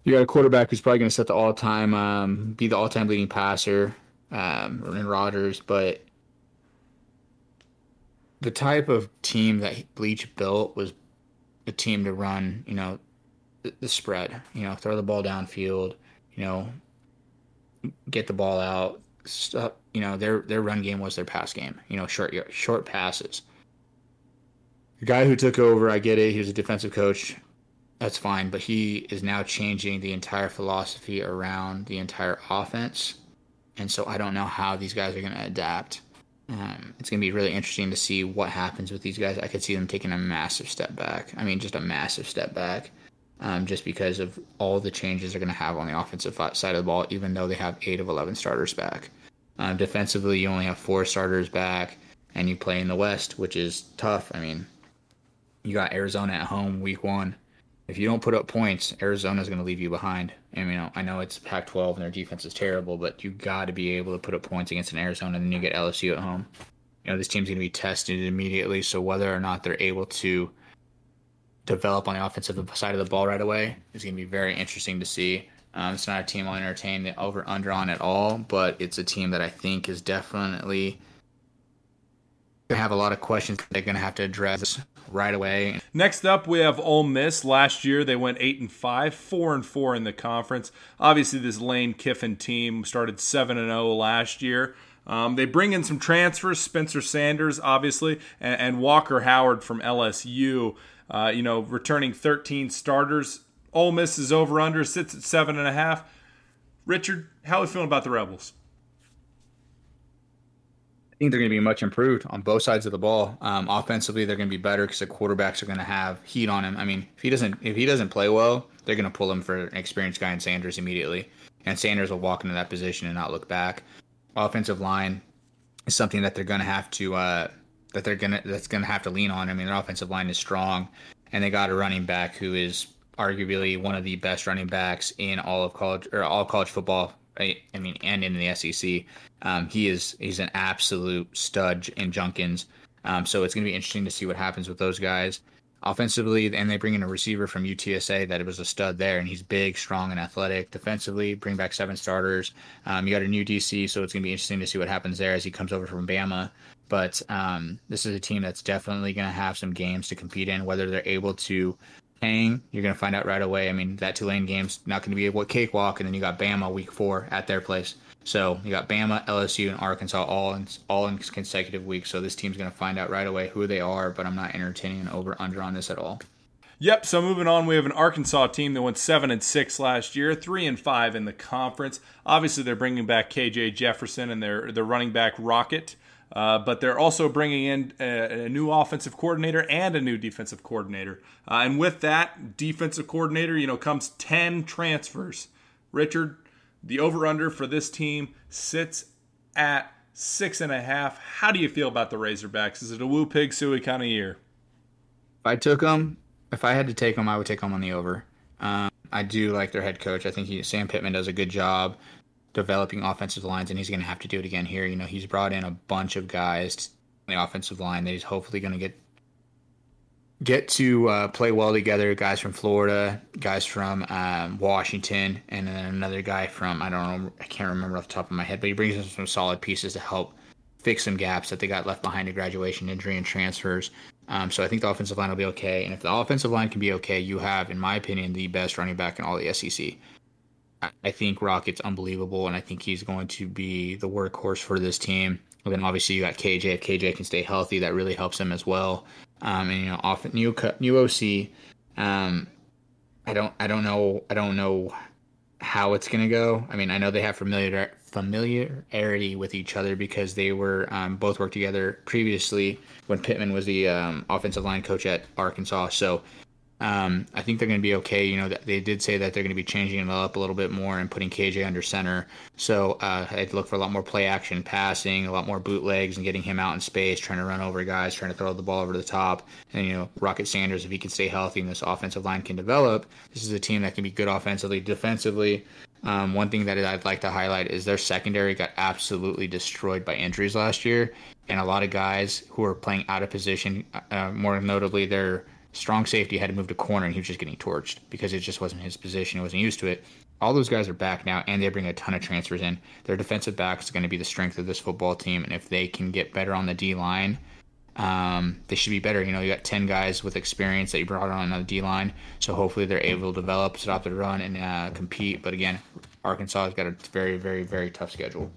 Speaker 3: you got a quarterback who's probably going to set the all time, um, be the all time leading passer um, and Rogers, but the type of team that Leach built was a team to run, you know, the, the spread, you know, throw the ball downfield, you know, get the ball out, stuff. You know, their their run game was their pass game. You know, short short passes. The guy who took over, I get it. He was a defensive coach. That's fine, but he is now changing the entire philosophy around the entire offense and so I don't know how these guys are going to adapt. Um, it's going to be really interesting to see what happens with these guys. I could see them taking a massive step back. I mean, just a massive step back, um, just because of all the changes they're going to have on the offensive side of the ball. Even though they have eight of eleven starters back, um, defensively you only have four starters back, and you play in the West, which is tough. I mean, you got Arizona at home week one if you don't put up points, Arizona's going to leave you behind. I mean, I know it's Pac-12 and their defense is terrible, but you got to be able to put up points against an Arizona, and then you get LSU at home. You know, this team's going to be tested immediately, so whether or not they're able to develop on the offensive side of the ball right away is going to be very interesting to see. Um, it's not a team I'll entertain the over under on at all, but it's a team that I think is definitely going to have a lot of questions they're going to have to address right away.
Speaker 1: Next up, we have Ole Miss. Last year, they went eight and five, four and four in the conference. Obviously, this Lane Kiffin team started seven and zero last year. Um, they bring in some transfers, Spencer Sanders, obviously, and, and Walker Howard from LSU. Uh, you know, returning 13 starters. Ole Miss is over under, sits at seven and a half. Richard, how are we feeling about the Rebels?
Speaker 3: Think they're going to be much improved on both sides of the ball. Um, offensively, they're going to be better because the quarterbacks are going to have heat on him. I mean, if he doesn't if he doesn't play well, they're going to pull him for an experienced guy in Sanders immediately, and Sanders will walk into that position and not look back. Offensive line is something that they're going to have to uh, that they're gonna that's going to have to lean on. I mean, their offensive line is strong, and they got a running back who is arguably one of the best running backs in all of college or all college football I, I mean, and in the SEC. Um, he is he's an absolute stud in Judkins. Um, so it's going to be interesting to see what happens with those guys offensively. And they bring in a receiver from UTSA that it was a stud there, and he's big, strong, and athletic. Defensively, bring back seven starters. Um, you got a new DC, so it's going to be interesting to see what happens there as he comes over from Bama. But um, this is a team that's definitely going to have some games to compete in, whether they're able to hang. You're going to find out right away. I mean, that Tulane game's not going to be a cakewalk, and then you got Bama week four at their place. So you got Bama, LSU, and Arkansas all in all in consecutive weeks. So this team's going to find out right away who they are. But I'm not entertaining an over under on this at all.
Speaker 1: Yep. So moving on, we have an Arkansas team that went seven and six last year, three and five in the conference. Obviously, they're bringing back KJ Jefferson and their their running back Rocket. Uh, but they're also bringing in a, a, new offensive coordinator and a new defensive coordinator. Uh, and with that defensive coordinator, you know, comes 10 transfers. Richard, the over under for this team sits at six and a half. How do you feel about the Razorbacks? Is it a woo pig suey kind of year?
Speaker 3: If I took them, if I had to take them, I would take them on the over. Um, I do like their head coach. I think he, Sam Pittman does a good job developing offensive lines, and he's going to have to do it again here. You know, he's brought in a bunch of guys on the offensive line that he's hopefully going to get get to uh, play well together. Guys from Florida, guys from um, Washington, and then another guy from I don't know, I can't remember off the top of my head, but he brings in some solid pieces to help fix some gaps that they got left behind to graduation, injury, and transfers. Um, so I think the offensive line will be okay. And if the offensive line can be okay, you have, in my opinion, the best running back in all the SEC. I think Rocket's unbelievable, and I think he's going to be the workhorse for this team. And then obviously you got KJ. If KJ can stay healthy, that really helps him as well. Um, and you know, off new new OC. Um, I don't I don't know I don't know how it's gonna go. I mean, I know they have familiar familiarity with each other because they were um, both worked together previously when Pittman was the um, offensive line coach at Arkansas. So um, I think they're going to be okay. You know, they did say that they're going to be changing it up a little bit more and putting KJ under center. So uh, I'd look for a lot more play action passing, a lot more bootlegs, and getting him out in space, trying to run over guys, trying to throw the ball over the top. And, you know, Rocket Sanders, if he can stay healthy and this offensive line can develop, this is a team that can be good offensively, defensively. Um, one thing that I'd like to highlight is their secondary got absolutely destroyed by injuries last year. And a lot of guys who are playing out of position, uh, more notably their strong safety had to move to corner and he was just getting torched because it just wasn't his position. He wasn't used to it. All those guys are back now and they bring a ton of transfers in. Their defensive backs is going to be the strength of this football team. And if they can get better on the D line, um, they should be better. You know, you got 10 guys with experience that you brought on on the D line. So hopefully they're able to develop, stop the run, and uh, compete. But again, Arkansas has got a very, very, very tough schedule.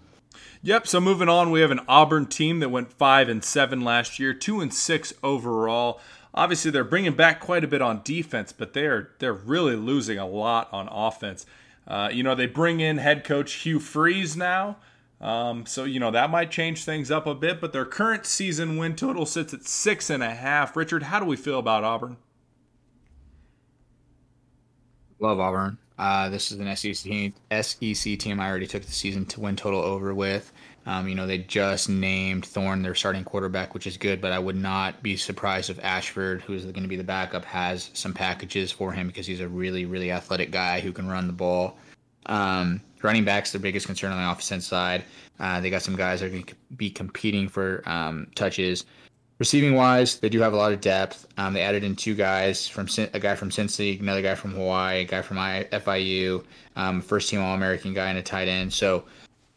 Speaker 1: Yep. So moving on, we have an Auburn team that went five and seven last year, two and six overall obviously they're bringing back quite a bit on defense, but they're they're really losing a lot on offense. Uh, you know, they bring in head coach Hugh Freeze now. Um, so you know that might change things up a bit, but their current season win total sits at six and a half. Richard, how do we feel about Auburn?
Speaker 3: Love Auburn. Uh, this is an SEC team, SEC team I already took the season to win total over with. Um, you know, they just named Thorne their starting quarterback, which is good, but I would not be surprised if Ashford, who is going to be the backup, has some packages for him because he's a really, really athletic guy who can run the ball. Um, running backs, their biggest concern on the offensive side. Uh, they got some guys that are going to be competing for um, touches. Receiving wise, they do have a lot of depth. Um, they added in two guys from a guy from Cincy, another guy from Hawaii, a guy from FIU, um, first team All American guy, and a tight end. So,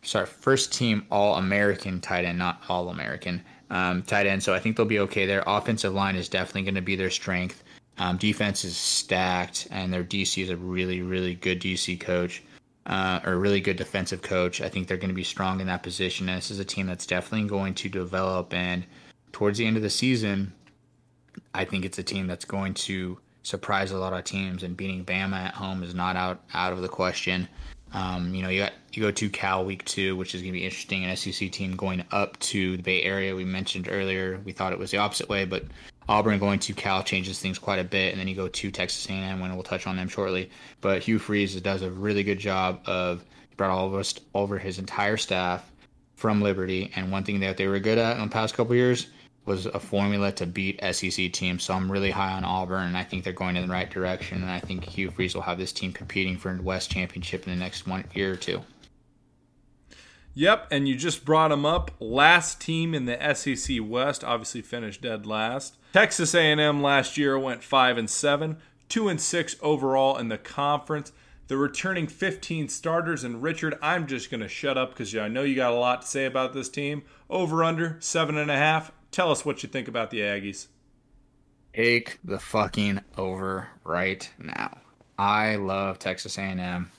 Speaker 3: sorry, first team All American tight end, not All American um, tight end. So I think they'll be okay there. Offensive line is definitely going to be their strength. Um, defense is stacked, and their DC is a really, really good DC coach, uh, or a really good defensive coach. I think they're going to be strong in that position. And this is a team that's definitely going to develop and towards the end of the season, I think it's a team that's going to surprise a lot of teams, and beating Bama at home is not out out of the question. Um, you know, you got you go to Cal week two, which is going to be interesting. An SEC team going up to the Bay Area. We mentioned earlier we thought it was the opposite way, but Auburn going to Cal changes things quite a bit, and then you go to Texas A&M, when we'll touch on them shortly. But Hugh Freeze does a really good job of brought all of us over his entire staff from Liberty, and one thing that they were good at in the past couple years was a formula to beat SEC teams. So I'm really high on Auburn, and I think they're going in the right direction. And I think Hugh Freeze will have this team competing for the West Championship in the next one year or two.
Speaker 1: Yep, and you just brought them up. Last team in the SEC West, obviously finished dead last. Texas A&M last year went five and seven, two and six overall in the conference. The returning 15 starters, and Richard, I'm just going to shut up because I know you got a lot to say about this team. Over under seven and a half. Tell us what you think about the Aggies.
Speaker 3: Take the fucking over right now. I love Texas A&M.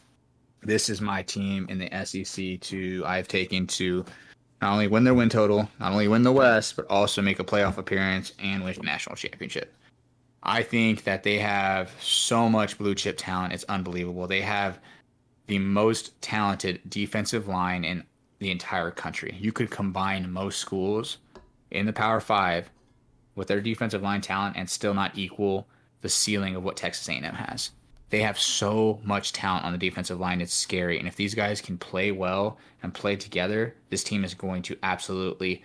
Speaker 3: This is my team in the SEC to I've taken to not only win their win total, not only win the West, but also make a playoff appearance and win a national championship. I think that they have so much blue chip talent. It's unbelievable. They have the most talented defensive line in the entire country. You could combine most schools in the Power Five with their defensive line talent and still not equal the ceiling of what Texas A&M has. They have so much talent on the defensive line; it's scary. And if these guys can play well and play together, this team is going to absolutely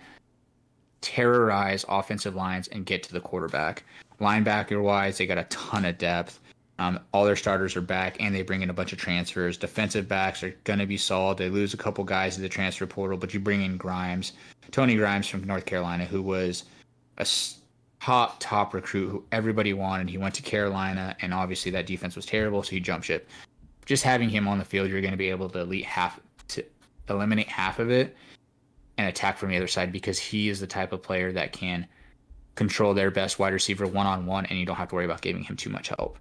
Speaker 3: terrorize offensive lines and get to the quarterback. Linebacker wise, they got a ton of depth. Um, all their starters are back, and they bring in a bunch of transfers. Defensive backs are going to be solid. They lose a couple guys to the transfer portal, but you bring in Grimes, Tony Grimes from North Carolina, who was a top top recruit who everybody wanted. He went to Carolina, and obviously that defense was terrible, so he jumped ship. Just having him on the field, you're going to be able to elite half to eliminate half of it and attack from the other side because he is the type of player that can control their best wide receiver one on one, and you don't have to worry about giving him too much help.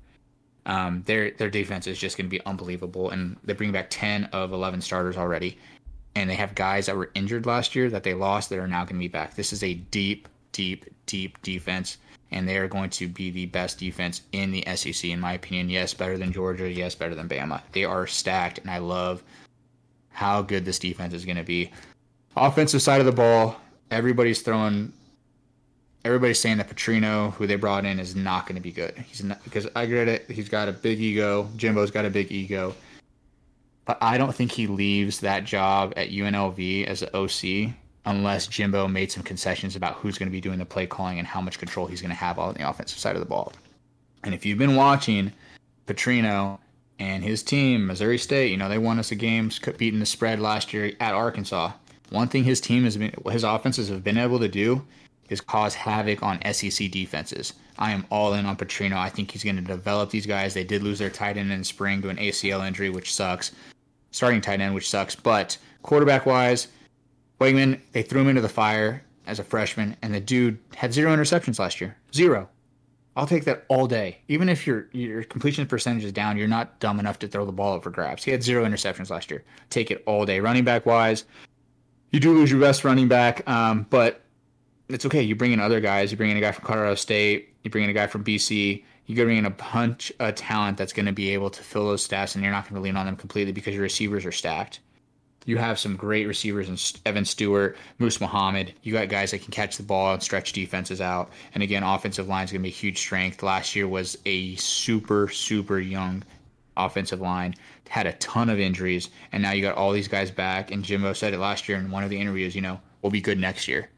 Speaker 3: Um, their their defense is just going to be unbelievable, and they bring back ten of eleven starters already, and they have guys that were injured last year that they lost that are now going to be back. This is a deep, deep, deep defense, and they are going to be the best defense in the SEC, in my opinion. Yes, better than Georgia. Yes, better than Bama. They are stacked, and I love how good this defense is going to be. Offensive side of the ball, everybody's throwing everybody's saying that Petrino, who they brought in, is not going to be good. He's not because I get it. He's got a big ego. Jimbo's got a big ego, but I don't think he leaves that job at UNLV as an OC unless Jimbo made some concessions about who's going to be doing the play calling and how much control he's going to have on the offensive side of the ball. And if you've been watching Petrino and his team, Missouri State, you know they won us a game, beating the spread last year at Arkansas. One thing his team has been, his offenses have been able to do is cause havoc on SEC defenses. I am all in on Petrino. I think he's going to develop these guys. They did lose their tight end in spring to an ACL injury, which sucks. Starting tight end, which sucks. But quarterback wise, Weigman, they threw him into the fire as a freshman, and the dude had zero interceptions last year. Zero. I'll take that all day. Even if your your completion percentage is down, you're not dumb enough to throw the ball up for grabs. He had zero interceptions last year. Take it all day. Running back wise, you do lose your best running back, um, but it's okay. You bring in other guys. You bring in a guy from Colorado State. You bring in a guy from BC. You bring in a bunch of talent that's going to be able to fill those stats, and you're not going to lean on them completely because your receivers are stacked. You have some great receivers in Evan Stewart, Moose Muhammad. You got guys that can catch the ball and stretch defenses out. And again, offensive line is going to be a huge strength. Last year was a super, super young offensive line, had a ton of injuries, and now you got all these guys back. And Jimbo said it last year in one of the interviews, you know, we'll be good next year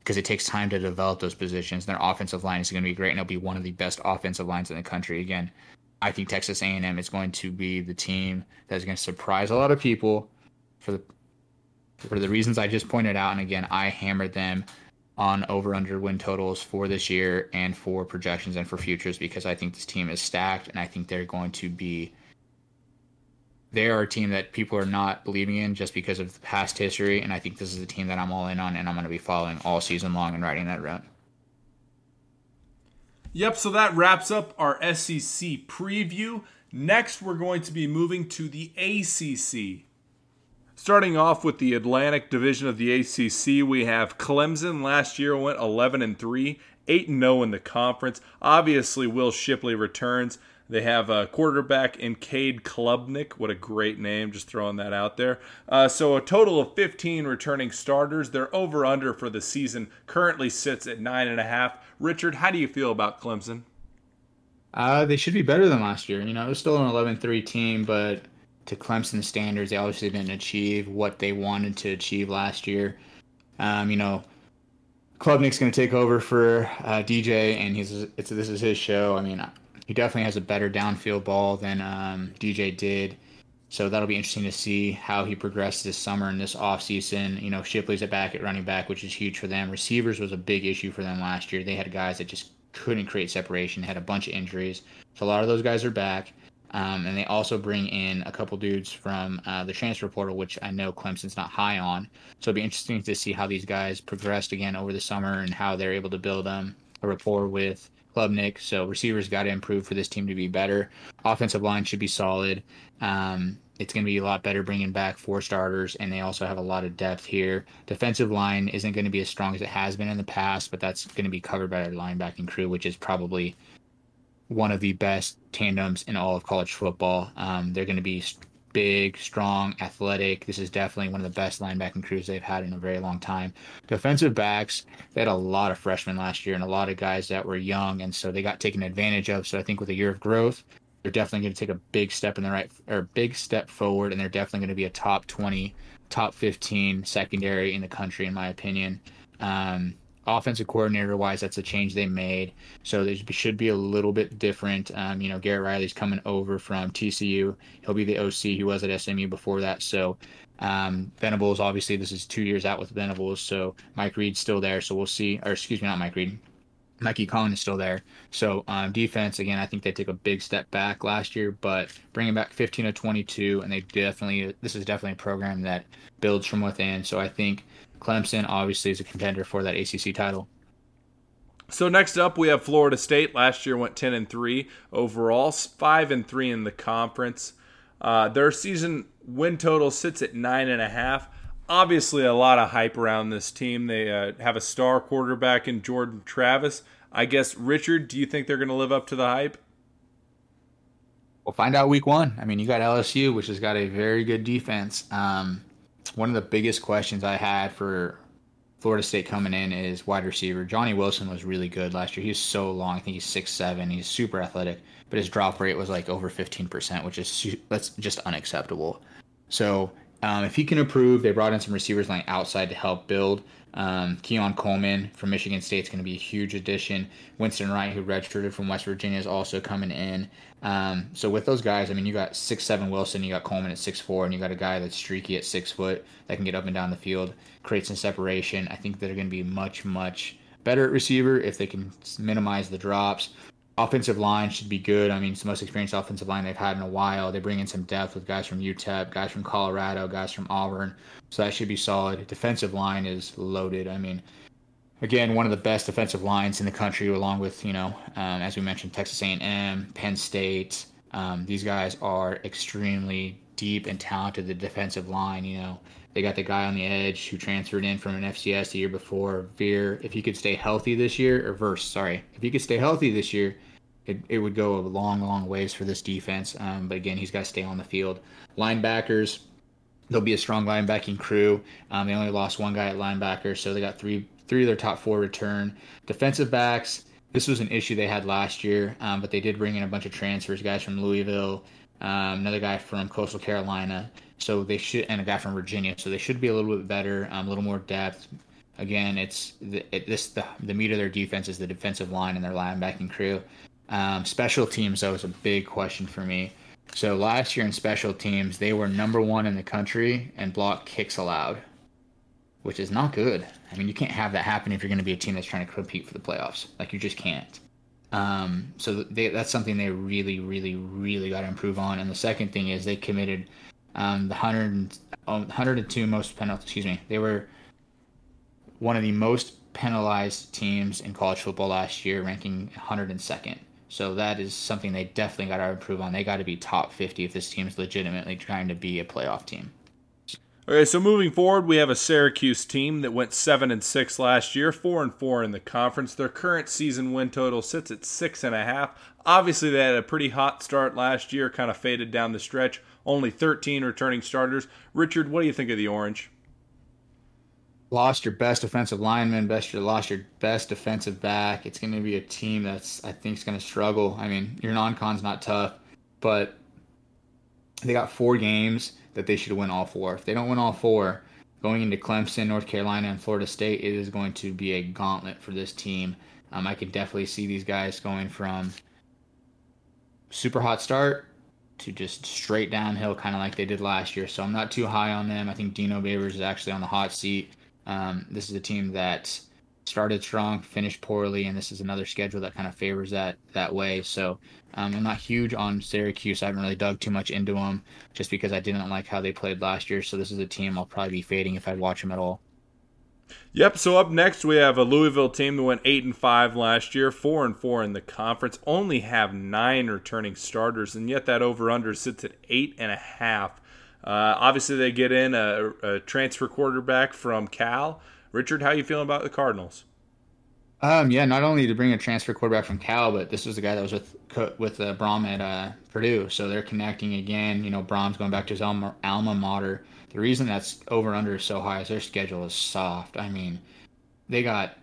Speaker 3: because it takes time to develop those positions. Their offensive line is going to be great, and it'll be one of the best offensive lines in the country. Again, I think Texas A&M is going to be the team that's going to surprise a lot of people for the for the reasons I just pointed out. And again, I hammered them on over under win totals for this year and for projections and for futures because I think this team is stacked and I think they're going to be they are a team that people are not believing in just because of the past history and I think this is a team that I'm all in on and I'm going to be following all season long and riding that route.
Speaker 1: Yep, so that wraps up our SEC preview. Next, we're going to be moving to the ACC. Starting off with the Atlantic Division of the ACC, we have Clemson. Last year went 11 and 3, 8 and 0 in the conference. Obviously, Will Shipley returns. They have a quarterback in Cade Klubnik. What a great name, just throwing that out there. Uh, so, a total of 15 returning starters. Their over under for the season currently sits at 9.5. Richard, how do you feel about Clemson?
Speaker 3: Uh, they should be better than last year. You know, it was still an 11 3 team, but to Clemson standards, they obviously didn't achieve what they wanted to achieve last year. Um, you know, Klubnik's going to take over for uh, DJ, and he's it's this is his show. I mean, he definitely has a better downfield ball than um, DJ did. So that'll be interesting to see how he progressed this summer and this offseason. You know, Shipley's at back at running back, which is huge for them. Receivers was a big issue for them last year. They had guys that just couldn't create separation, had a bunch of injuries. So a lot of those guys are back. Um, and they also bring in a couple dudes from uh, the transfer portal, which I know Clemson's not high on. So it'll be interesting to see how these guys progressed again over the summer and how they're able to build um, a rapport with Klubnik. So receivers got to improve for this team to be better. Offensive line should be solid. Um, it's going to be a lot better bringing back four starters, and they also have a lot of depth here. Defensive line isn't going to be as strong as it has been in the past, but that's going to be covered by their linebacking crew, which is probably one of the best tandems in all of college football. Um, they're going to be big, strong, athletic. This is definitely one of the best linebacking crews they've had in a very long time. Defensive backs, they had a lot of freshmen last year and a lot of guys that were young, and so they got taken advantage of. So I think with a year of growth, they're definitely going to take a big step in the right or big step forward, and they're definitely going to be a top 20, top 15 secondary in the country, in my opinion. Um, offensive coordinator wise, that's a change they made. So there should be a little bit different. Um, you know, Garrett Riley's coming over from TCU. He'll be the OC. He was at SMU before that. So um, Venables, obviously, this is two years out with Venables. So Mike Reed's still there. So we'll see. Or excuse me, not Mike Reed. Mikey Collin is still there. So um, defense, again, I think they took a big step back last year, but bringing back 15 to 22, and they definitely, this is definitely a program that builds from within. So I think Clemson obviously is a contender for that ACC title.
Speaker 1: So next up, we have Florida State. Last year went 10 and three overall, five and three in the conference. Uh, their season win total sits at nine and a half. Obviously, a lot of hype around this team. They uh, have a star quarterback in Jordan Travis. I guess Richard, do you think they're going to live up to the hype?
Speaker 3: We'll find out week one. I mean, you got LSU, which has got a very good defense. Um, one of the biggest questions I had for Florida State coming in is wide receiver. Johnny Wilson was really good last year. He's so long. I think he's six seven. He's super athletic, but his drop rate was like over fifteen percent, which is that's just unacceptable. So um, if he can improve, they brought in some receivers like outside to help build. Um, Keon Coleman from Michigan State is going to be a huge addition. Winston Wright, who redshirted from West Virginia, is also coming in. Um, so with those guys, I mean, you got six seven Wilson, you got Coleman at six four, and you got a guy that's streaky at six foot that can get up and down the field, create some separation. I think they're going to be much much better at receiver if they can minimize the drops. Offensive line should be good. I mean, it's the most experienced offensive line they've had in a while. They bring in some depth with guys from UTEP, guys from Colorado, guys from Auburn. So that should be solid. Defensive line is loaded. I mean, again, one of the best defensive lines in the country, along with you know, um, as we mentioned, Texas A&M, Penn State. Um, these guys are extremely deep and talented. The defensive line, you know, they got the guy on the edge who transferred in from an FCS the year before. Veer, if he could stay healthy this year, or Verse, sorry, if he could stay healthy this year, it, it would go a long, long ways for this defense. Um, but again, he's got to stay on the field. Linebackers, they'll be a strong linebacking crew. Um, they only lost one guy at linebacker, so they got three three of their top four return. Defensive backs, this was an issue they had last year, um, but they did bring in a bunch of transfers, guys from Louisville, um, another guy from Coastal Carolina. So they should, and a guy from Virginia. So they should be a little bit better, um, a little more depth. Again, it's the, it, this the, the meat of their defense is the defensive line and their linebacking crew. Um, special teams, that was a big question for me. So last year in special teams, they were number one in the country and block kicks allowed, which is not good. I mean, you can't have that happen if you're going to be a team that's trying to compete for the playoffs. Like you just can't. Um, so they, that's something they really, really, really got to improve on. And the second thing is they committed um, the 100, 102 most penalties. Excuse me. They were one of the most penalized teams in college football last year, ranking 102nd. So that is something they definitely got to improve on. They got to be top 50 if this team is legitimately trying to be a playoff team.
Speaker 1: Okay, so moving forward, we have a Syracuse team that went seven and six last year, four and four in the conference. Their current season win total sits at six and a half. Obviously, they had a pretty hot start last year, kind of faded down the stretch. Only 13 returning starters. Richard, what do you think of the Orange?
Speaker 3: Lost your best offensive lineman, best you lost your best defensive back. It's going to be a team that's I think is going to struggle. I mean, your non-con's not tough, but they got four games that they should win all four. If they don't win all four, going into Clemson, North Carolina, and Florida State, it is going to be a gauntlet for this team. Um, I can definitely see these guys going from super hot start to just straight downhill, kind of like they did last year. So I'm not too high on them. I think Dino Babers is actually on the hot seat. Um, this is a team that started strong, finished poorly, and this is another schedule that kind of favors that that way. So um, I'm not huge on Syracuse. I haven't really dug too much into them just because I didn't like how they played last year. So this is a team I'll probably be fading if I watch them at all.
Speaker 1: Yep. So up next we have a Louisville team that went eight and five last year, four and four in the conference. Only have nine returning starters, and yet that over under sits at eight and a half. Uh, obviously, they get in a, a transfer quarterback from Cal. Richard, how you feeling about the Cardinals?
Speaker 3: Um, yeah, not only to bring a transfer quarterback from Cal, but this was the guy that was with with uh, Brohm at uh, Purdue, so they're connecting again. You know, Brohm's going back to his alma, alma mater. The reason that's over under is so high is their schedule is soft. I mean, they got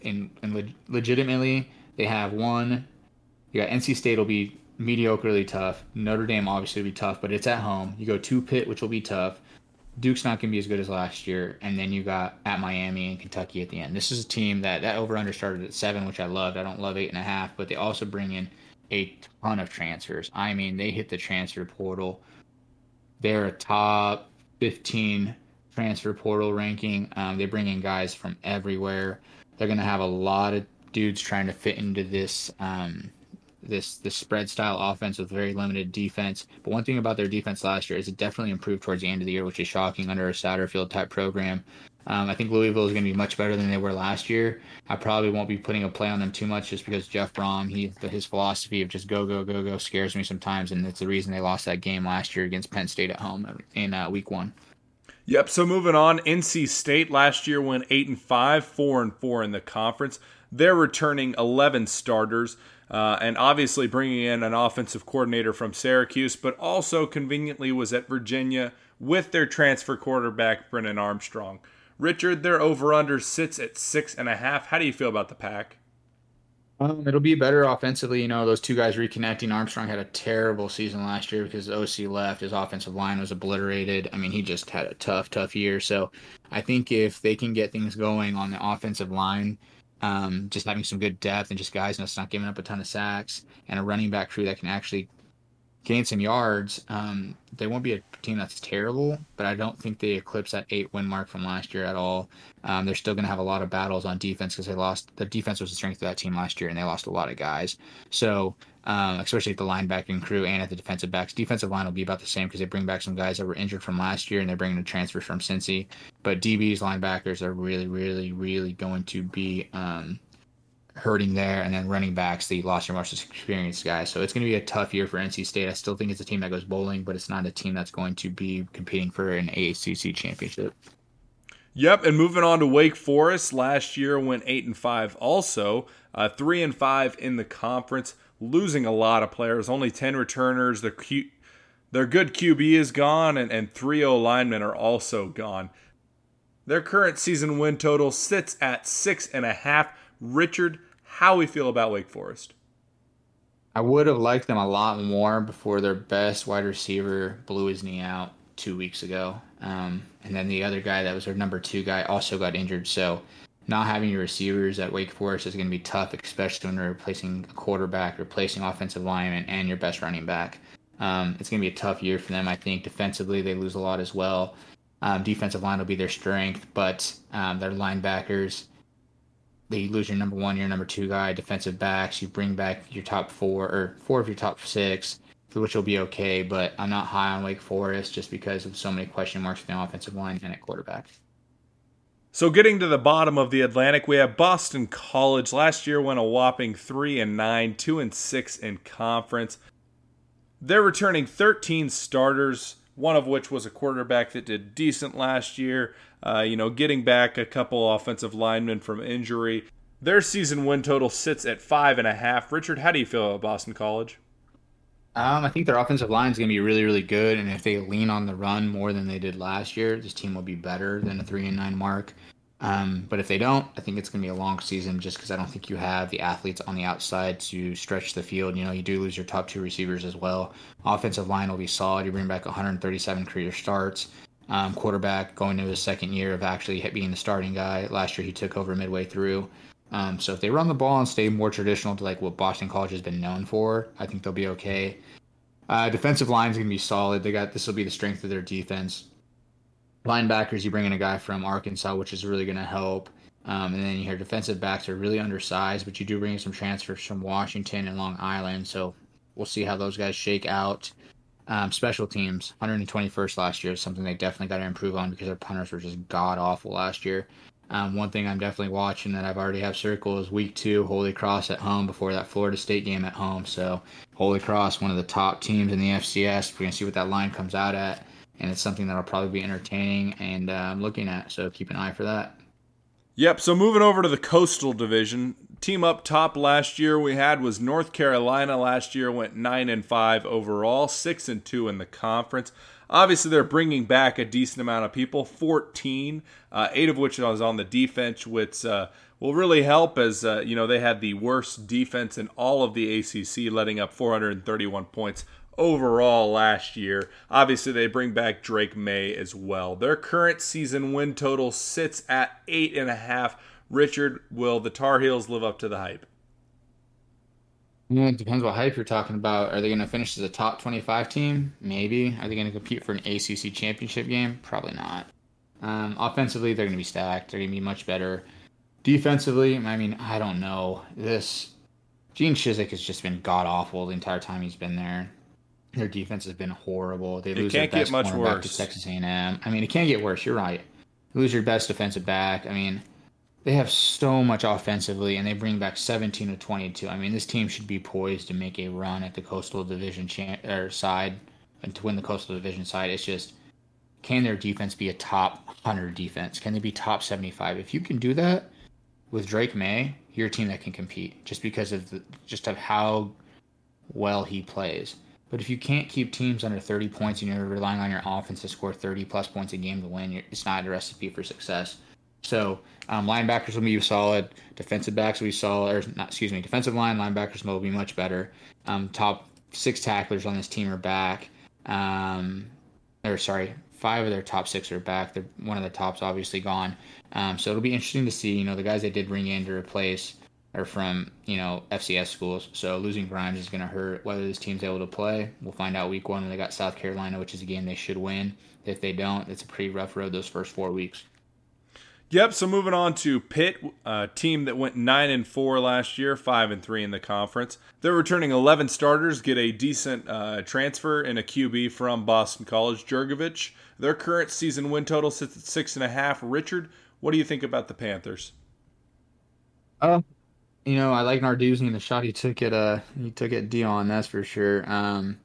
Speaker 3: in, in leg- legitimately they have one. You got NC State will be mediocrely tough. Notre Dame obviously will be tough, but it's at home. You go to Pitt, which will be tough. Duke's not going to be as good as last year, and then you got at Miami and Kentucky at the end. This is a team that that over under started at seven, which I loved. I don't love eight and a half, but they also bring in a ton of transfers. I mean, they hit the transfer portal. They're a top fifteen transfer portal ranking. Um, they bring in guys from everywhere. They're going to have a lot of dudes trying to fit into this um, this this spread style offense with very limited defense. But one thing about their defense last year is it definitely improved towards the end of the year, which is shocking under a Satterfield type program. Um, I think Louisville is going to be much better than they were last year. I probably won't be putting a play on them too much just because Jeff Brohm, he his philosophy of just go go go go scares me sometimes, and it's the reason they lost that game last year against Penn State at home in uh, week one.
Speaker 1: Yep. So moving on, NC State last year went eight and five, four and four in the conference. They're returning eleven starters. Uh, and obviously bringing in an offensive coordinator from Syracuse, but also conveniently was at Virginia with their transfer quarterback, Brennan Armstrong. Richard, their over under sits at six and a half. How do you feel about the pack?
Speaker 3: Um, it'll be better offensively. You know, those two guys reconnecting. Armstrong had a terrible season last year because OC left. His offensive line was obliterated. I mean, he just had a tough, tough year. So I think if they can get things going on the offensive line, um, just having some good depth and just guys that's not giving up a ton of sacks and a running back crew that can actually gain some yards. Um, they won't be a team that's terrible, but I don't think they eclipse that eight win mark from last year at all. Um, they're still going to have a lot of battles on defense because they lost. The defense was the strength of that team last year, and they lost a lot of guys. So um, especially at the linebacking crew and at the defensive backs. Defensive line will be about the same because they bring back some guys that were injured from last year and they're bringing the transfers from Cincy. But DBs, linebackers are really, really, really going to be um, hurting there. And then running backs, the lost your most experienced guys. So it's going to be a tough year for NC State. I still think it's a team that goes bowling, but it's not a team that's going to be competing for an AACC championship.
Speaker 1: Yep, and moving on to Wake Forest, last year went eight and five. Also, uh, three and five in the conference losing a lot of players. Only 10 returners. Their, Q, their good QB is gone, and, and three O linemen are also gone. Their current season win total sits at six and a half. Richard, how we feel about Wake Forest?
Speaker 3: I would have liked them a lot more before their best wide receiver blew his knee out two weeks ago. Um, and then the other guy that was their number two guy also got injured. So not having your receivers at Wake Forest is going to be tough, especially when you're replacing a quarterback, replacing offensive lineman, and your best running back. Um, it's going to be a tough year for them. I think defensively they lose a lot as well. Um, defensive line will be their strength, but um, their linebackers, they lose your number one, your number two guy, defensive backs. You bring back your top four or four of your top six, which will be okay. But I'm not high on Wake Forest just because of so many question marks in the offensive line and at quarterback.
Speaker 1: So getting to the bottom of the Atlantic, we have Boston College. Last year went a whopping three and nine, two and six in conference. They're returning 13 starters, one of which was a quarterback that did decent last year. Uh, you know, getting back a couple offensive linemen from injury. Their season win total sits at five and a half. Richard, how do you feel about Boston College?
Speaker 3: Um, I think their offensive line is going to be really, really good, and if they lean on the run more than they did last year, this team will be better than a three and nine mark. Um, but if they don't, I think it's going to be a long season just because I don't think you have the athletes on the outside to stretch the field. You know, you do lose your top two receivers as well. Offensive line will be solid. You bring back 137 career starts. Um, quarterback going into his second year of actually being the starting guy. Last year he took over midway through. Um, so if they run the ball and stay more traditional to like what Boston College has been known for, I think they'll be okay. Uh, defensive line is going to be solid. They got this will be the strength of their defense. Linebackers, you bring in a guy from Arkansas, which is really going to help. Um, and then your defensive backs are really undersized, but you do bring in some transfers from Washington and Long Island. So we'll see how those guys shake out. Um, special teams, 121st last year is something they definitely got to improve on because their punters were just god awful last year. Um, one thing I'm definitely watching that I've already have circled is week two, Holy Cross at home before that Florida State game at home. So Holy Cross, one of the top teams in the FCS. We're gonna see what that line comes out at, and it's something that'll probably be entertaining and uh, looking at. So keep an eye for that.
Speaker 1: Yep. So moving over to the Coastal Division, team up top last year we had was North Carolina. Last year went nine and five overall, six and two in the conference. Obviously, they're bringing back a decent amount of people 14, uh, eight of which was on the defense, which uh, will really help as, uh, you know, they had the worst defense in all of the ACC, letting up 431 points overall last year. Obviously, they bring back Drake Maye as well. Their current season win total sits at eight and a half. Richard, will the Tar Heels live up to the hype?
Speaker 3: Yeah, it depends what hype you're talking about. Are they going to finish as a top 25 team? Maybe. Are they going to compete for an ACC championship game? Probably not. Um, offensively, they're going to be stacked. They're going to be much better. Defensively, I mean, I don't know. This Gene Chizik has just been god awful the entire time he's been there. Their defense has been horrible. They lose
Speaker 1: can't
Speaker 3: their best
Speaker 1: get much
Speaker 3: cornerback to Texas A&M. I mean, it can't get worse. You're right. Lose your best defensive back. I mean, they have so much offensively, and they bring back 17 to 22. I mean, this team should be poised to make a run at the Coastal Division cha- or side and to win the Coastal Division side. It's just, can their defense be a top 100 defense? Can they be top 75? If you can do that with Drake Maye, you're a team that can compete just because of the, just of how well he plays. But if you can't keep teams under 30 points and you're relying on your offense to score 30 plus points a game to win, it's not a recipe for success. So um, linebackers will be solid. Defensive backs will be solid. Or not, excuse me, defensive line linebackers will be much better. Um, top six tacklers on this team are back. Um, or sorry, five of their top six are back. They're one of the tops obviously gone. Um, so it'll be interesting to see. You know, the guys they did bring in to replace are from you know FCS schools. So losing Grimes is going to hurt. Whether this team's able to play, we'll find out week one when they got South Carolina, which is a game they should win. If they don't, it's a pretty rough road those first four weeks.
Speaker 1: Yep. So moving on to Pitt, a team that went nine and four last year, five and three in the conference. They're returning 11 starters, get a decent uh, transfer in a QB from Boston College, Jurkovec. Their current season win total sits at six and a half. Richard, what do you think about the Panthers?
Speaker 3: Uh, you know, I like Narduzzi and the shot he took at uh he took at Dion, that's for sure. Um,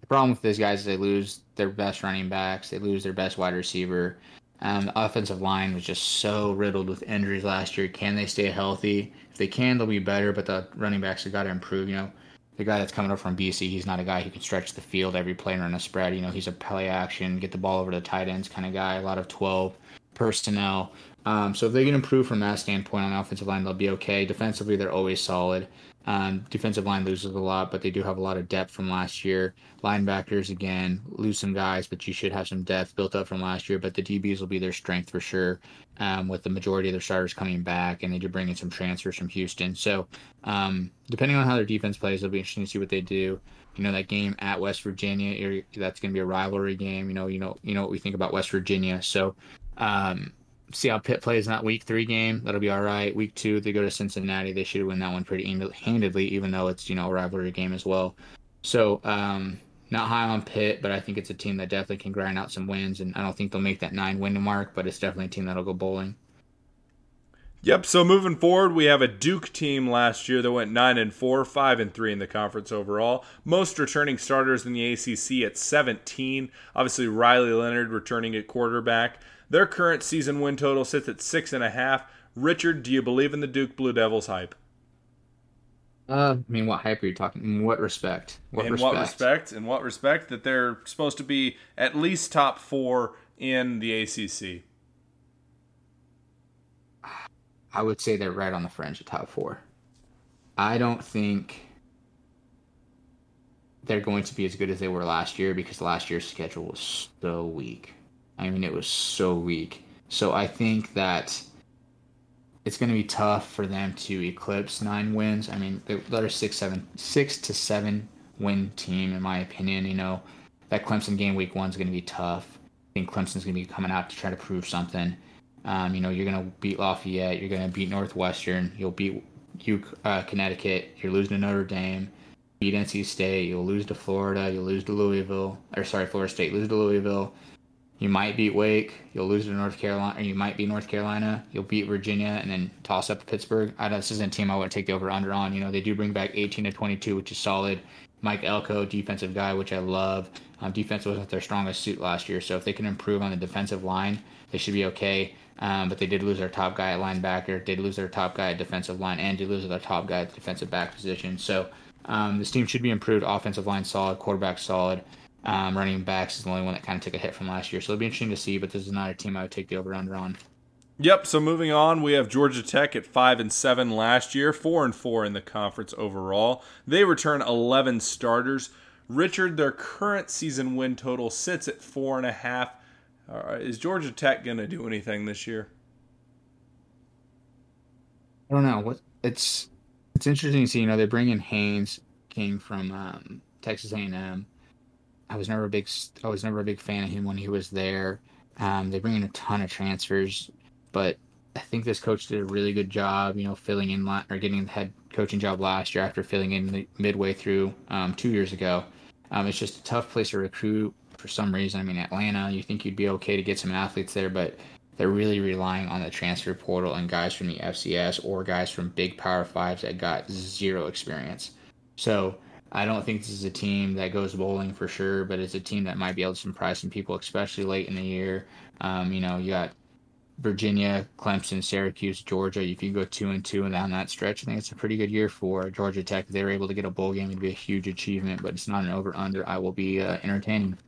Speaker 3: the problem with these guys is they lose their best running backs, they lose their best wide receiver. Um, the offensive line was just so riddled with injuries last year. Can they stay healthy? If they can, they'll be better. But the running backs have got to improve. You know, the guy that's coming up from BC, he's not a guy who can stretch the field every play run a spread. You know, he's a play action, get the ball over to the tight ends kind of guy. A lot of twelve personnel. Um, so if they can improve from that standpoint on the offensive line, they'll be okay. Defensively, they're always solid. Um, defensive line loses a lot, but they do have a lot of depth from last year. Linebackers, again, lose some guys, but you should have some depth built up from last year. But the DBs will be their strength for sure, um, with the majority of their starters coming back, and they do bring in some transfers from Houston. So, um, depending on how their defense plays, it'll be interesting to see what they do. You know that game at West Virginia, that's going to be a rivalry game. You know, you know, you know what we think about West Virginia. So, um, see how Pitt plays in that week three game. That'll be all right. Week two, they go to Cincinnati. They should win that one pretty handedly, even though it's you know a rivalry game as well. So um, not high on Pitt, but I think it's a team that definitely can grind out some wins. And I don't think they'll make that nine win mark, but it's definitely a team that'll go bowling.
Speaker 1: Yep. So moving forward, we have a Duke team last year that went nine and four, five and three in the conference overall. Most returning starters in the ACC at 17. Obviously, Riley Leonard returning at quarterback. Their current season win total sits at six and a half. Richard, do you believe in the Duke Blue Devils hype?
Speaker 3: Uh, I mean, what hype are you talking? In what respect?
Speaker 1: What in respect? what respect? In what respect that they're supposed to be at least top four in the ACC?
Speaker 3: I would say they're right on the fringe of top four. I don't think they're going to be as good as they were last year because last year's schedule was so weak. I mean, it was so weak. So I think that it's going to be tough for them to eclipse nine wins. I mean, they're six, seven, six to seven win team, in my opinion. You know, that Clemson game week one is going to be tough. I think Clemson's going to be coming out to try to prove something. Um, you know, you're going to beat Lafayette. You're going to beat Northwestern. You'll beat you, uh, Connecticut. You're losing to Notre Dame. Beat NC State. You'll lose to Florida. You'll lose to Louisville. Or sorry, Florida State. Lose to Louisville. You might beat Wake. You'll lose to North Carolina. Or you might beat North Carolina. You'll beat Virginia and then toss up Pittsburgh. I this isn't a team I would take the over under on. You know, they do bring back 18 to 22, which is solid. Mike Elko, defensive guy, which I love. Um, defense wasn't their strongest suit last year, so if they can improve on the defensive line, they should be okay. Um, but they did lose their top guy at linebacker, did lose their top guy at defensive line, and did lose their top guy at defensive back position. So um, this team should be improved. Offensive line solid, quarterback solid. Um, running backs is the only one that kind of took a hit from last year, so it'll be interesting to see. But this is not a team I would take the over under on.
Speaker 1: Yep. So moving on, we have Georgia Tech at five and seven last year, four and four in the conference overall. They return eleven starters. Richard, their current season win total sits at four and a half. Uh, is Georgia Tech going to do anything this year?
Speaker 3: I don't know. What it's it's interesting to see. You know, they bring in Haynes, came from um, Texas A&M. I was never a big I was never a big fan of him when he was there. Um, they bring in a ton of transfers, but I think this coach did a really good job, you know, filling in or getting the head coaching job last year after filling in midway through um, two years ago. Um, it's just a tough place to recruit for some reason. I mean, Atlanta, you think you'd be okay to get some athletes there, but they're really relying on the transfer portal and guys from the FCS or guys from big Power Fives that got zero experience. So I don't think this is a team that goes bowling for sure, but it's a team that might be able to surprise some people, especially late in the year. Um, you know, you got Virginia, Clemson, Syracuse, Georgia. If you go two and two and down that stretch, I think it's a pretty good year for Georgia Tech. If they were able to get a bowl game, it'd be a huge achievement, but it's not an over under. I will be uh, entertaining.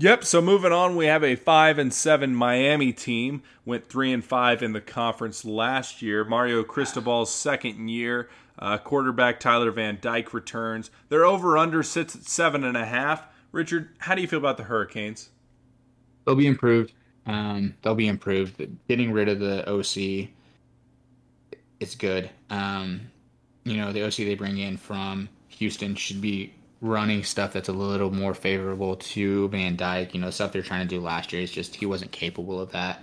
Speaker 1: Yep. So moving on, we have a five and seven Miami team. Went three and five in the conference last year. Mario Cristobal's second year. Uh, quarterback Tyler Van Dyke returns. Their over under sits at seven and a half. Richard, how do you feel about the Hurricanes?
Speaker 3: They'll be improved. Um, they'll be improved. Getting rid of the OC, it's good. Um, you know, the OC they bring in from Houston should be running stuff that's a little more favorable to Van Dyke. You know, stuff they're trying to do last year is just he wasn't capable of that.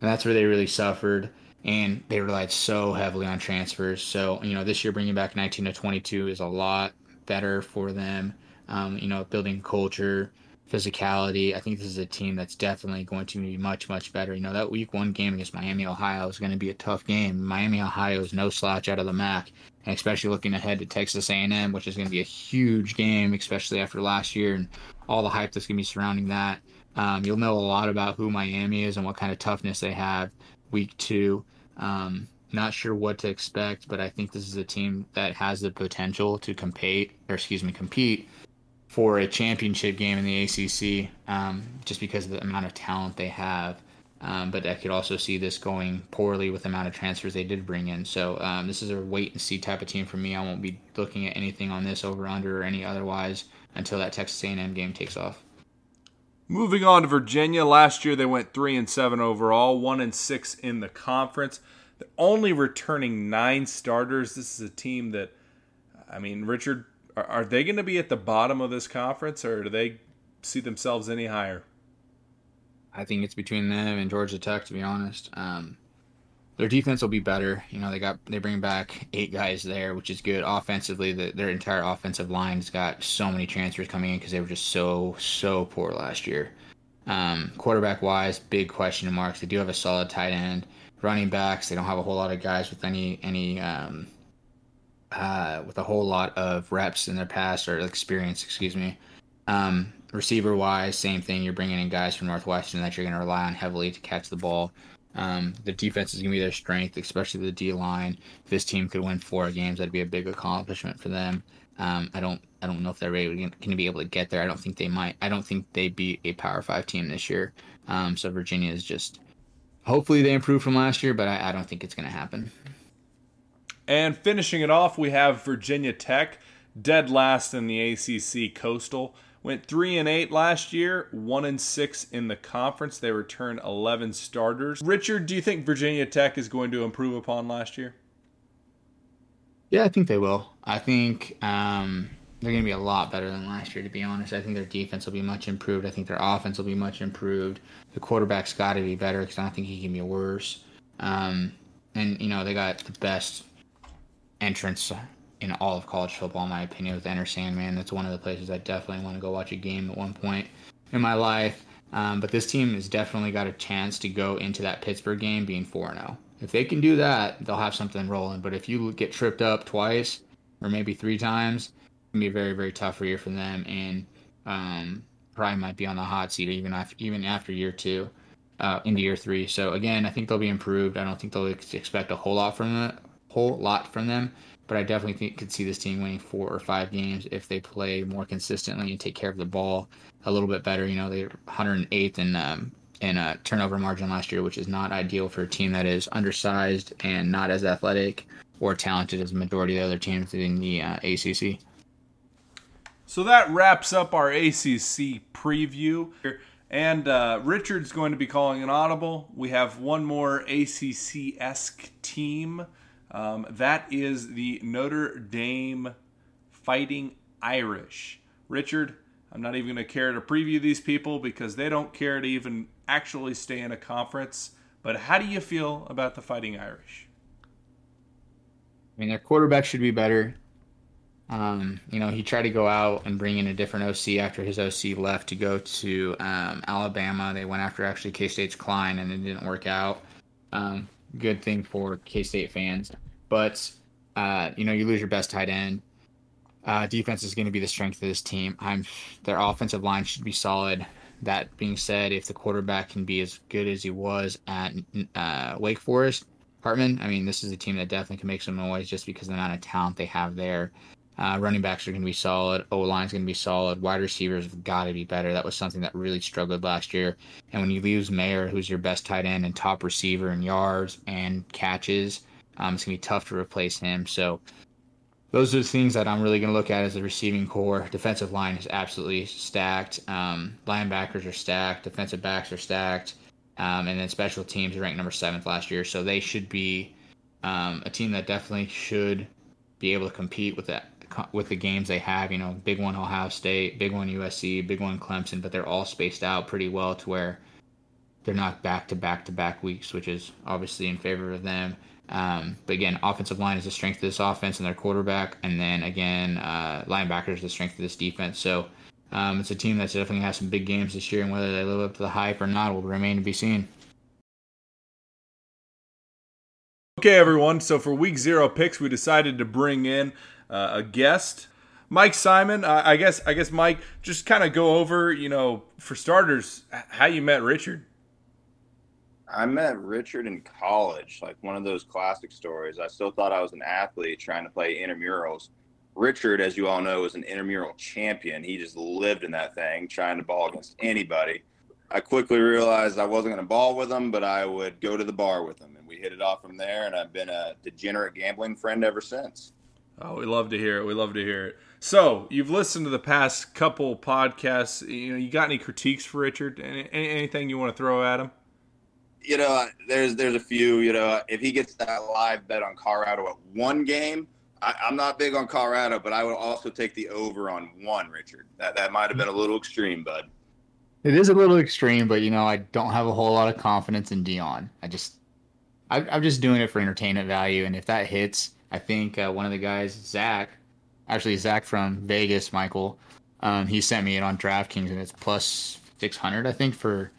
Speaker 3: And that's where they really suffered and they relied so heavily on transfers. So you know, this year bringing back 19 to 22 is a lot better for them. Um, you know, building culture, physicality. I think this is a team that's definitely going to be much much better. You know, that Week One game against Miami, Ohio is going to be a tough game. Miami, Ohio is no slouch out of the MAC, and especially looking ahead to Texas A&M, which is going to be a huge game, especially after last year and all the hype that's going to be surrounding that. Um, you'll know a lot about who Miami is and what kind of toughness they have week two. Um, not sure what to expect, but I think this is a team that has the potential to compete, or excuse me, compete for a championship game in the ACC, um, just because of the amount of talent they have. Um, but I could also see this going poorly with the amount of transfers they did bring in. So um, this is a wait and see type of team for me. I won't be looking at anything on this over under or any otherwise until that Texas A&M game takes off.
Speaker 1: Moving on to Virginia, last year they went three and seven overall, one and six in the conference. They're only returning nine starters. This is a team that, I mean, Richard, are, are they going to be at the bottom of this conference, or do they see themselves any higher?
Speaker 3: I think it's between them and Georgia Tech, to be honest. Um, their defense will be better. You know, they got they bring back eight guys there, which is good. Offensively, the, their entire offensive line's got so many transfers coming in because they were just so so poor last year. Um, quarterback wise, big question marks. They do have a solid tight end. Running backs, they don't have a whole lot of guys with any any um, uh, with a whole lot of reps in their past or experience. Excuse me. Um, receiver wise, same thing. You're bringing in guys from Northwestern that you're going to rely on heavily to catch the ball. Um, the defense is going to be their strength, especially the D line. If this team could win four games, that'd be a big accomplishment for them. Um, I don't, I don't know if they're going to be able to get there. I don't think they might. I don't think they beat a Power Five team this year. Um, so Virginia is just, hopefully they improve from last year, but I, I don't think it's going to happen.
Speaker 1: And finishing it off, we have Virginia Tech, dead last in the ACC Coastal. Went three and eight last year, one and six in the conference. They returned eleven starters. Richard, do you think Virginia Tech is going to improve upon last year?
Speaker 3: Yeah, I think they will. I think um, they're going to be a lot better than last year. To be honest, I think their defense will be much improved. I think their offense will be much improved. The quarterback's got to be better because I don't think he can be worse. Um, and you know they got the best entrance in all of college football, in my opinion, with Enter Sandman. That's one of the places I definitely want to go watch a game at one point in my life. Um, but this team has definitely got a chance to go into that Pittsburgh game being 4 0. If they can do that, they'll have something rolling. But if you get tripped up twice or maybe three times, going to be a very, very tough year for them. And um, probably might be on the hot seat even after, even after year two uh, into year three. So, again, I think they'll be improved. I don't think they'll expect a whole lot from them. Whole lot from them, but I definitely think could see this team winning four or five games if they play more consistently and take care of the ball a little bit better. You know, they're 108th in um, in a turnover margin last year, which is not ideal for a team that is undersized and not as athletic or talented as the majority of the other teams in the uh, ACC.
Speaker 1: So that wraps up our ACC preview. And uh, Richard's going to be calling an audible. We have one more ACC esque team um, that is the Notre Dame Fighting Irish. Richard, I'm not even going to care to preview these people because they don't care to even actually stay in a conference. But how do you feel about the Fighting Irish?
Speaker 3: I mean, their quarterback should be better. Um, you know, he tried to go out and bring in a different OC after his OC left to go to um, Alabama. They went after actually K State's Klein, and it didn't work out. Um, good thing for K State fans. But uh, you know, you lose your best tight end. Uh, defense is going to be the strength of this team. I'm their offensive line should be solid. That being said, if the quarterback can be as good as he was at uh, Wake Forest, Hartman, I mean, this is a team that definitely can make some noise just because of the amount of talent they have there. Uh, running backs are going to be solid. O line is going to be solid. Wide receivers have got to be better. That was something that really struggled last year. And when you lose Mayer, who's your best tight end and top receiver in yards and catches, um, it's to be tough to replace him. So those are the things that I'm really to look at as the receiving core. Defensive line is absolutely stacked. Um, linebackers are stacked. Defensive backs are stacked. Um, and then special teams ranked number seventh last year. So they should be um, a team that definitely should be able to compete with that with the games they have. You know, big one Ohio State, big one USC, big one Clemson, but they're all spaced out pretty well to where they're not back to back to back weeks, which is obviously in favor of them. Um, but again, offensive line is the strength of this offense and their quarterback, and then again, uh, linebackers the strength of this defense. So um, it's a team that's definitely has some big games this year, and whether they live up to the hype or not will remain to be seen.
Speaker 1: Okay, everyone. So for week zero picks, we decided to bring in uh, a guest, Mike Simon. Uh, I guess I guess Mike, just kind of go over, you know, for starters, how you met Richard.
Speaker 4: I met Richard in college, like one of those classic stories. I still thought I was an athlete trying to play intramurals. Richard, as you all know, is an intramural champion. He just lived in that thing, trying to ball against anybody. I quickly realized I wasn't going to ball with him, but I would go to the bar with him, and we hit it off from there. And I've been a degenerate gambling friend ever since.
Speaker 1: Oh, we love to hear it. We love to hear it. So you've listened to the past couple podcasts. You know, you got any critiques for Richard? Any, anything you want to throw at him?
Speaker 4: You know, there's there's a few. You know, if he gets that live bet on Colorado at one game, I, am not big on Colorado, but I would also take the over on one. Richard, that that might have been a little extreme, bud.
Speaker 3: It is a little extreme, but you know, I don't have a whole lot of confidence in Deion. I just, I, am just doing it for entertainment value, and if that hits, I think uh, one of the guys, Zach, actually Zach from Vegas, Michael, um, he sent me it on DraftKings, and it's plus six hundred, I think, for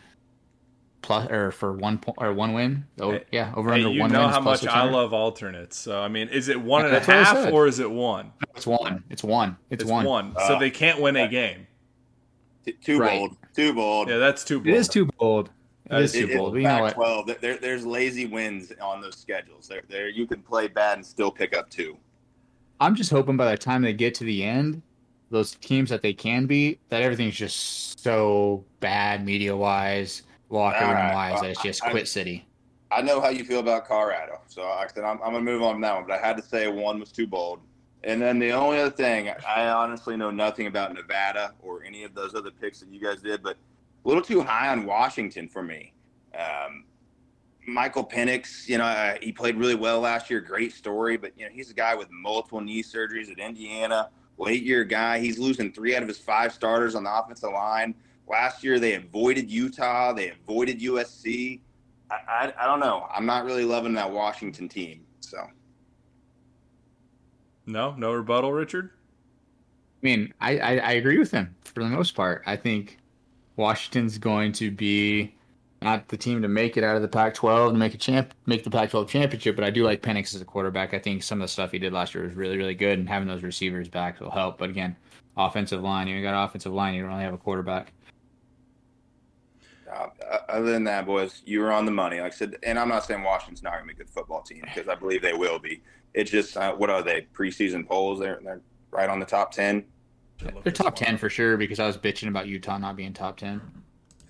Speaker 3: plus or for one point or one win. Oh, hey, yeah, over
Speaker 1: hey,
Speaker 3: under
Speaker 1: you
Speaker 3: one.
Speaker 1: You know
Speaker 3: win
Speaker 1: how much I love alternates. So I mean, is it one and a half or is it one?
Speaker 3: It's one. It's one. It's,
Speaker 1: it's
Speaker 3: one.
Speaker 1: one. Uh, so they can't win a game.
Speaker 4: Too right. bold. Too bold.
Speaker 1: Yeah, that's too bold.
Speaker 3: It is too bold. It is too
Speaker 4: it,
Speaker 3: bold.
Speaker 4: You know what? Twelve. There, there's lazy wins on those schedules. There, there. You can play bad and still pick up two.
Speaker 3: I'm just hoping by the time they get to the end, those teams that they can beat, that everything's just so bad media wise, locker room wise, that it's just I, quit city.
Speaker 4: I know how you feel about Colorado, so I said I'm, I'm gonna move on from that one. But I had to say one was too bold. And then the only other thing, I honestly know nothing about Nevada or any of those other picks that you guys did, but a little too high on Washington for me. Um, Michael Penix, you know, uh, he played really well last year. Great story, but you know, he's a guy with multiple knee surgeries at Indiana, late year guy. He's losing three out of his five starters on the offensive line. Last year, they avoided Utah, they avoided USC. I, I, I don't know. I'm not really loving that Washington team. So,
Speaker 1: no, no rebuttal, Richard.
Speaker 3: I mean, I, I, I agree with him for the most part. I think Washington's going to be not the team to make it out of the Pac-12 to make a champ, make the Pac-12 championship. But I do like Penix as a quarterback. I think some of the stuff he did last year was really, really good, and having those receivers back will help. But again, offensive line, you got offensive line, you don't really have a quarterback.
Speaker 4: Uh, other than that, boys, you were on the money. Like I said, and I'm not saying Washington's not going to be a good football team because I believe they will be. It's just uh, what are they preseason polls? They're they're right on the top ten.
Speaker 3: They're top ten for sure because I was bitching about Utah not being top ten.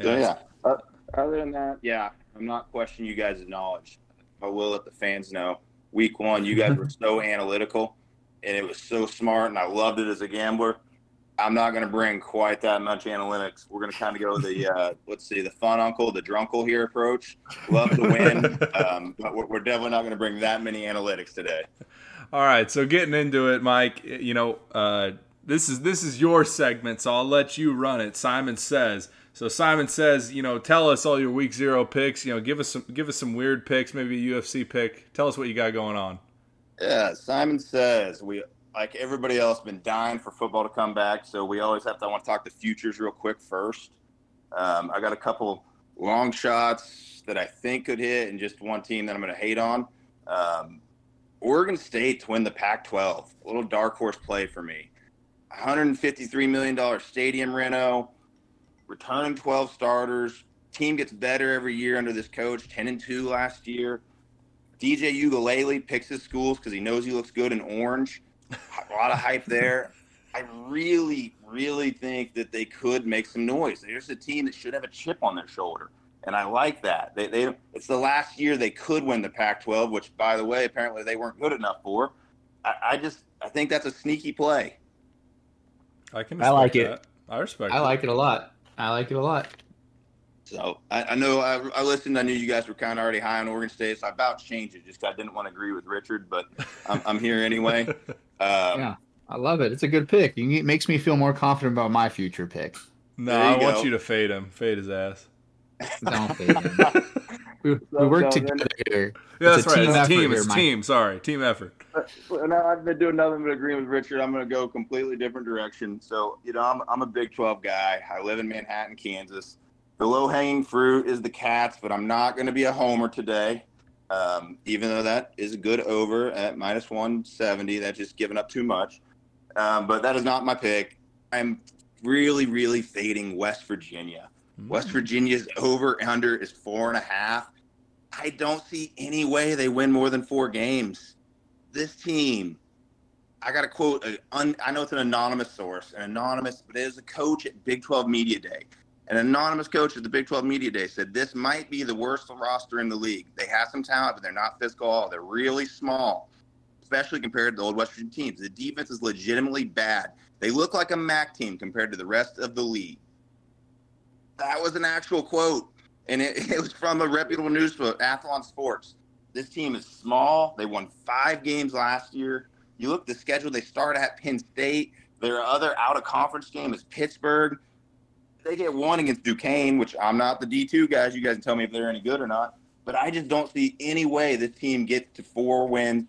Speaker 4: So, yeah. Uh, other than that, yeah, I'm not questioning you guys' knowledge. I will let the fans know. Week one, you guys were so analytical, and it was so smart, and I loved it as a gambler. I'm not going to bring quite that much analytics. We're going to kind of go the uh, let's see, the fun uncle, the drunkle here approach. Love to win, um, but we're, we're definitely not going to bring that many analytics today.
Speaker 1: All right, so getting into it, Mike. You know, uh, this is this is your segment, so I'll let you run it. Simon says. So Simon says, you know, tell us all your week zero picks. You know, give us some give us some weird picks, maybe a UFC pick. Tell us what you got going on.
Speaker 4: Yeah, Simon says we like everybody else been dying for football to come back, so we always have to. I want to talk the futures real quick first. Um, I got a couple long shots that I think could hit, and just one team that I'm going to hate on. Um, Oregon State to win the Pac-12, a little dark horse play for me. 153 million dollar stadium reno, returning 12 starters. Team gets better every year under this coach. 10 and two last year. DJ Uiagalelei picks his schools because he knows he looks good in orange a lot of hype there. I really, really think that they could make some noise. There's a team that should have a chip on their shoulder, and I like that. They, they, it's the last year they could win the Pac-12, which, by the way, apparently they weren't good enough for. I, I just, I think that's a sneaky play.
Speaker 1: I can.
Speaker 3: I like
Speaker 1: that.
Speaker 3: it.
Speaker 1: I respect.
Speaker 3: I
Speaker 1: it.
Speaker 3: like it a lot. I like it a lot.
Speaker 4: So I, I know I, I, listened. I knew you guys were kind of already high on Oregon State, so I about changed it just because I didn't want to agree with Richard, but I'm, I'm here anyway.
Speaker 3: Um, yeah, I love it. It's a good pick. It makes me feel more confident about my future pick.
Speaker 1: No, I go. want you to fade him. Fade his ass.
Speaker 3: Don't fade him. we, we work together here.
Speaker 1: Yeah, that's right. It's a team. It's team. Sorry, team effort.
Speaker 4: Now I've been doing nothing but agreeing with Richard. I'm going to go completely different direction. So you know, I'm I'm a Big 12 guy. I live in Manhattan, Kansas. The low hanging fruit is the Cats, but I'm not going to be a homer today. Um, even though that is a good over at minus 170, that's just giving up too much. Um, but that is not my pick. I'm really, really fading West Virginia. Mm. West Virginia's over under is four and a half. I don't see any way they win more than four games. This team, I got to quote, a, un, I know it's an anonymous source, an anonymous, but it is a coach at Big 12 Media Day. An anonymous coach at the Big 12 Media Day said this might be the worst roster in the league. They have some talent, but they're not physical. all They're really small, especially compared to the old West Virginia teams. The defense is legitimately bad. They look like a MAC team compared to the rest of the league. That was an actual quote, and it, it was from a reputable newspaper, Athlon Sports. This team is small. They won five games last year. You look at the schedule, they start at Penn State. Their other out of conference game is Pittsburgh. They get one against Duquesne, which I'm not the D2 guys. You guys can tell me if they're any good or not. But I just don't see any way this team gets to four wins.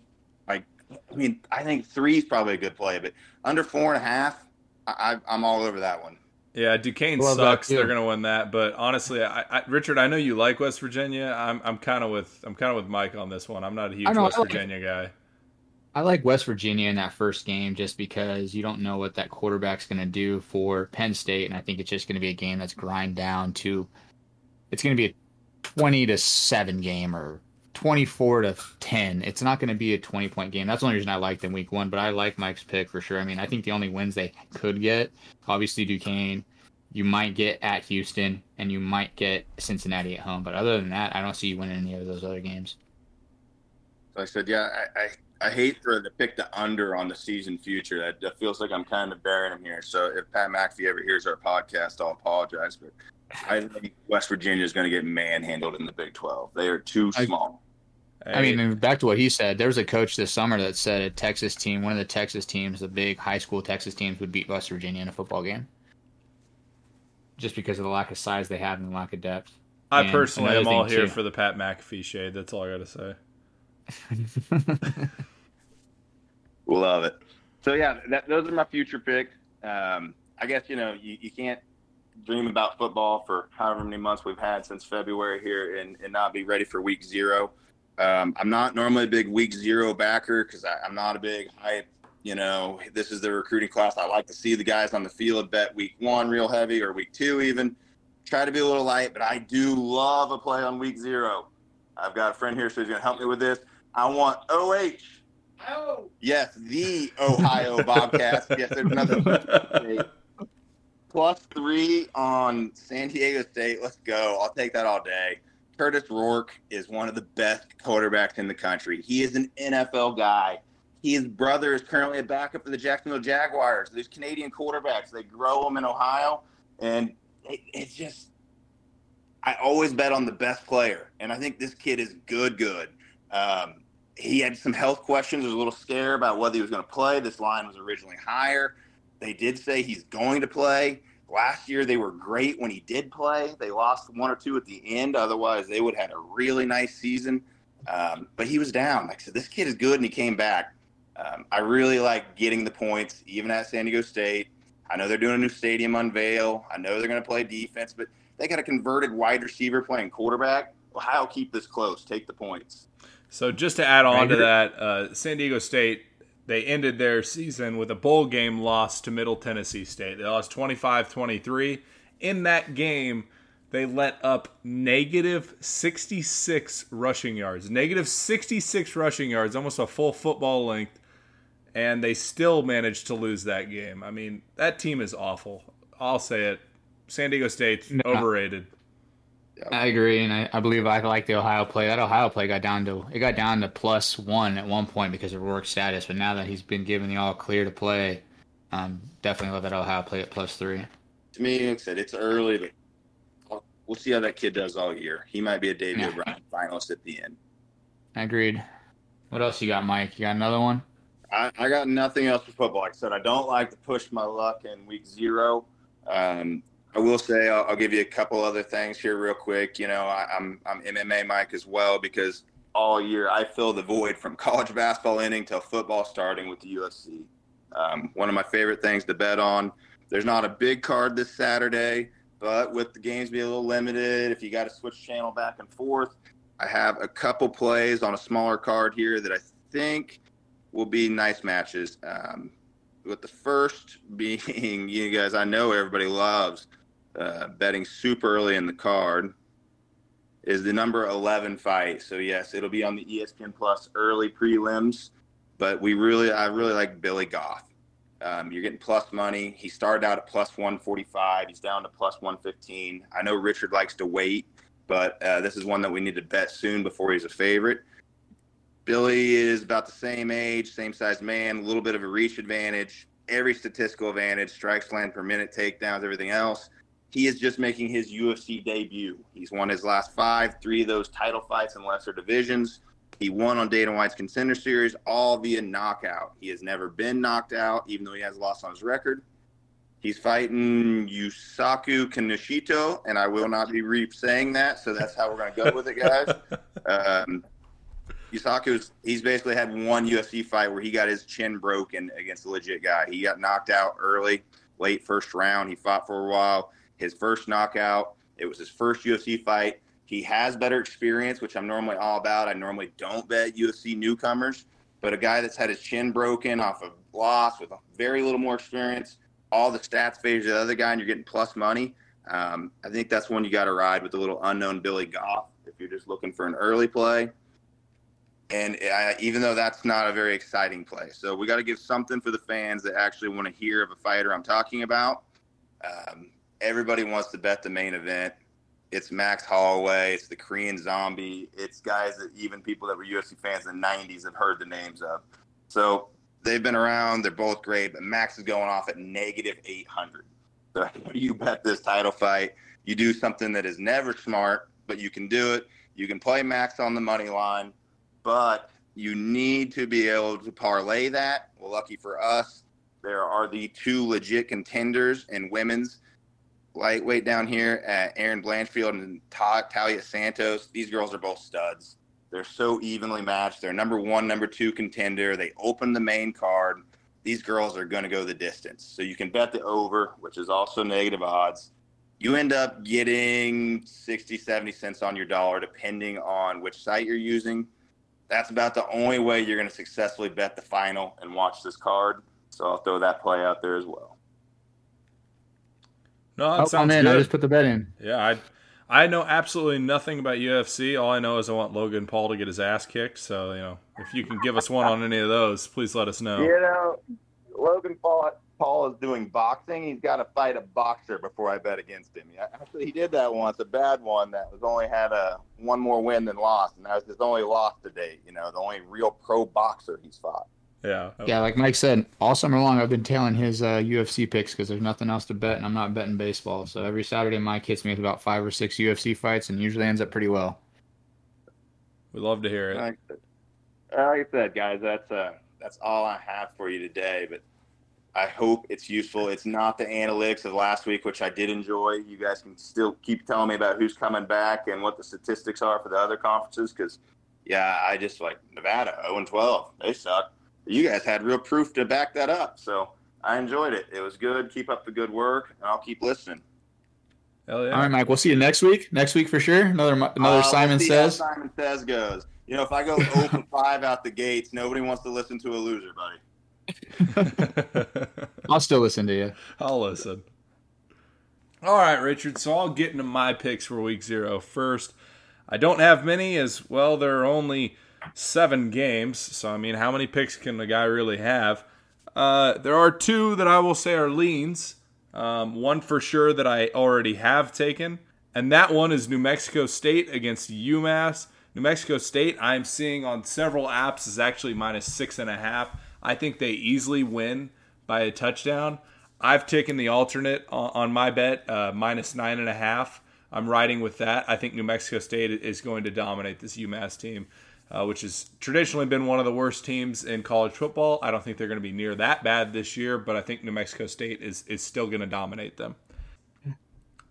Speaker 4: Like, I mean, I think three is probably a good play, but under four and a half, I, I'm all over that one.
Speaker 1: Yeah, Duquesne
Speaker 3: Love
Speaker 1: sucks. They're going to win that, but honestly, I, I, Richard, I know you like West Virginia. I'm, I'm kind of with, I'm kind of with Mike on this one. I'm not a huge West
Speaker 3: like-
Speaker 1: Virginia guy.
Speaker 3: I like West Virginia in that first game just because you don't know what that quarterback's going to do for Penn State, and I think it's just going to be a game that's grind down to. It's going to be a twenty to seven game or twenty four to ten. It's not going to be a twenty point game. That's the only reason I like them week one. But I like Mike's pick for sure. I mean, I think the only wins they could get, obviously Duquesne. You might get at Houston, and you might get Cincinnati at home. But other than that, I don't see you winning any of those other games.
Speaker 4: So I said, yeah, I, I, I hate for to pick the under on the season future. That, that feels like I'm kind of burying him here. So if Pat McAfee ever hears our podcast, I'll apologize. But I think West Virginia is going to get manhandled in the Big 12. They are too
Speaker 3: I-
Speaker 4: small.
Speaker 3: I mean, back to what he said, there was a coach this summer that said a Texas team, one of the Texas teams, the big high school Texas teams, would beat West Virginia in a football game. Just because of the lack of size they have and the lack of depth.
Speaker 1: I
Speaker 3: and
Speaker 1: personally
Speaker 3: another
Speaker 1: am all here
Speaker 3: too.
Speaker 1: for the Pat McAfee shade. That's all I got to say.
Speaker 4: Love it. So yeah, that, those are my future picks. Um, I guess you know you, you can't dream about football for however many months we've had since February here and, and not be ready for week zero. Um, I'm not normally a big week zero backer because I'm not a big hype. You know, this is the recruiting class. I like to see the guys on the field bet week one real heavy or week two even. Try to be a little light, but I do love a play on week zero. I've got a friend here, so he's going to help me with this. I want OH. Yes, the Ohio Bobcats. Yes, there's another Plus three on San Diego State. Let's go. I'll take that all day. Kurtis Rourke is one of the best quarterbacks in the country. He is an NFL guy. His brother is currently a backup for the Jacksonville Jaguars. These Canadian quarterbacks, they grow them in Ohio, and it, it's just. I always bet on the best player, and I think this kid is good. Good. Um, he had some health questions. There was a little scare about whether he was going to play. This line was originally higher. They did say he's going to play. Last year, they were great when he did play. They lost one or two at the end. Otherwise, they would have had a really nice season. Um, but he was down. Like I said, this kid is good, and he came back. Um, I really like getting the points, even at San Diego State. I know they're doing a new stadium unveil. I know they're going to play defense, but they got a converted wide receiver playing quarterback. Ohio keep this close. Take the points.
Speaker 1: So just to add on to that, uh, San Diego State they ended their season with a bowl game loss to Middle Tennessee State. They lost 25-23. In that game, they let up negative 66 rushing yards. Negative 66 rushing yards, almost a full football length, and they still managed to lose that game. I mean, that team is awful. I'll say it. San Diego State's
Speaker 3: No.
Speaker 1: overrated.
Speaker 3: I agree, and I, I believe I like the Ohio play. That Ohio play got down to it got down to plus one at one point because of Rourke's status, but now that he's been given the all clear to play, um, definitely love that Ohio play at plus three.
Speaker 4: To me, like I said, it's early, but we'll see how that kid does all year. He might be a Davey
Speaker 3: Yeah.
Speaker 4: O'Brien finalist at the end.
Speaker 3: Agreed. What else you got, Mike? You got another one?
Speaker 4: I, I got nothing else for football. Like I said, I don't like to push my luck in week zero. Um, I will say I'll, I'll give you a couple other things here real quick. You know, I, I'm I'm MMA Mike as well because all year I fill the void from college basketball ending till football starting with the UFC. Um, one of my favorite things to bet on. There's not a big card this Saturday, but with the games being a little limited, if you got to switch channel back and forth, I have a couple plays on a smaller card here that I think will be nice matches. Um, with the first being, you guys, I know everybody loves uh, betting super early in the card, is the number 11 fight. So, yes, it'll be on the ESPN Plus early prelims, but we really, I really like Billy Goff. Um, you're getting plus money. He started out at plus 145. He's down to plus 115. I know Richard likes to wait, but uh, this is one that we need to bet soon before he's a favorite. Billy is about the same age, same size man, a little bit of a reach advantage, every statistical advantage, strikes land per minute, takedowns, everything else. He is just making his UFC debut. He's won his last five, three of those title fights in lesser divisions. He won on Dana White's Contender Series, all via knockout. He has never been knocked out, even though he has lost on his record. He's fighting Yusaku Kinoshita, and I will not be re saying that, so that's how we're going to go with it, guys. Um, Yusaku's he's basically had one UFC fight where he got his chin broken against a legit guy. He got knocked out early, late first round. He fought for a while. His first knockout. It was his first UFC fight. He has better experience, which I'm normally all about. I normally don't bet UFC newcomers, but a guy that's had his chin broken off of loss with very little more experience, all the stats favor the other guy, and you're getting plus money. Um, I think that's one you got to ride with the little unknown Billy Goff if you're just looking for an early play. And I, even though that's not a very exciting play, so we got to give something for the fans that actually want to hear of a fighter I'm talking about. Um, everybody wants to bet the main event it's Max Holloway, it's the Korean Zombie, it's guys that even people that were UFC fans in the 90s have heard the names of. So they've been around, they're both great, but Max is going off at negative 800. So you bet this title fight, you do something that is never smart, but you can do it. You can play Max on the money line, but you need to be able to parlay that. Well, lucky for us, there are the two legit contenders in women's lightweight down here at Erin Blanchfield and Taila Santos. These girls are both studs. They're so evenly matched. They're number one, number two contender. They open the main card. These girls are going to go the distance. So you can bet the over, which is also negative odds. You end up getting 60, 70 cents on your dollar, depending on which site you're using. That's about the only way you're going to successfully bet the final and watch this card. So I'll throw that play out there as well.
Speaker 1: No, that
Speaker 3: oh, oh,
Speaker 1: sounds
Speaker 3: I'm in.
Speaker 1: good.
Speaker 3: I just put the bet in.
Speaker 1: Yeah, I I know absolutely nothing about UFC. All I know is I want Logan Paul to get his ass kicked. So you know, if you can give us one on any of those, please let us know.
Speaker 4: You know, Logan Paul Paul is doing boxing. He's got to fight a boxer before I bet against him. Yeah, actually, he did that once, a bad one that was only had a one more win than loss, and that was his only loss to date. You know, the only real pro boxer he's fought.
Speaker 1: Yeah.
Speaker 3: Yeah, like Mike said, all summer long I've been tailing his uh, UFC picks because there's nothing else to bet, and I'm not betting baseball. So every Saturday, Mike hits me with about five or six UFC fights, and usually ends up pretty well.
Speaker 1: We love to hear it.
Speaker 4: Like, like I said, guys, that's uh, that's all I have for you today. But I hope it's useful. It's not the analytics of last week, which I did enjoy. You guys can still keep telling me about who's coming back and what the statistics are for the other conferences. Because, yeah, I just like Nevada 0 and 12. They suck you guys had real proof to back that up. So I enjoyed it. It was good. Keep up the good work, and I'll keep listening.
Speaker 1: Hell yeah.
Speaker 3: All right, Mike. We'll see you next week. Next week for sure. Another another
Speaker 4: Uh,
Speaker 3: Simon
Speaker 4: we'll see how
Speaker 3: says.
Speaker 4: Simon says goes. You know, if I go open five out the gates, nobody wants to listen to a loser, buddy.
Speaker 3: I'll still listen to you.
Speaker 1: I'll listen. All right, Richard. So I'll get into my picks for week zero first. I don't have many, as well. There are only seven games, so I mean, how many picks can a guy really have? Uh, there are two that I will say are leans. Um, one for sure that I already have taken, and that one is New Mexico State against UMass. New Mexico State, I'm seeing on several apps is actually minus six and a half. I think they easily win by a touchdown. I've taken the alternate on, on my bet, uh, minus nine and a half. I'm riding with that. I think New Mexico State is going to dominate this UMass team, uh, which has traditionally been one of the worst teams in college football. I don't think they're going to be near that bad this year, but I think New Mexico State is, is still going to dominate them.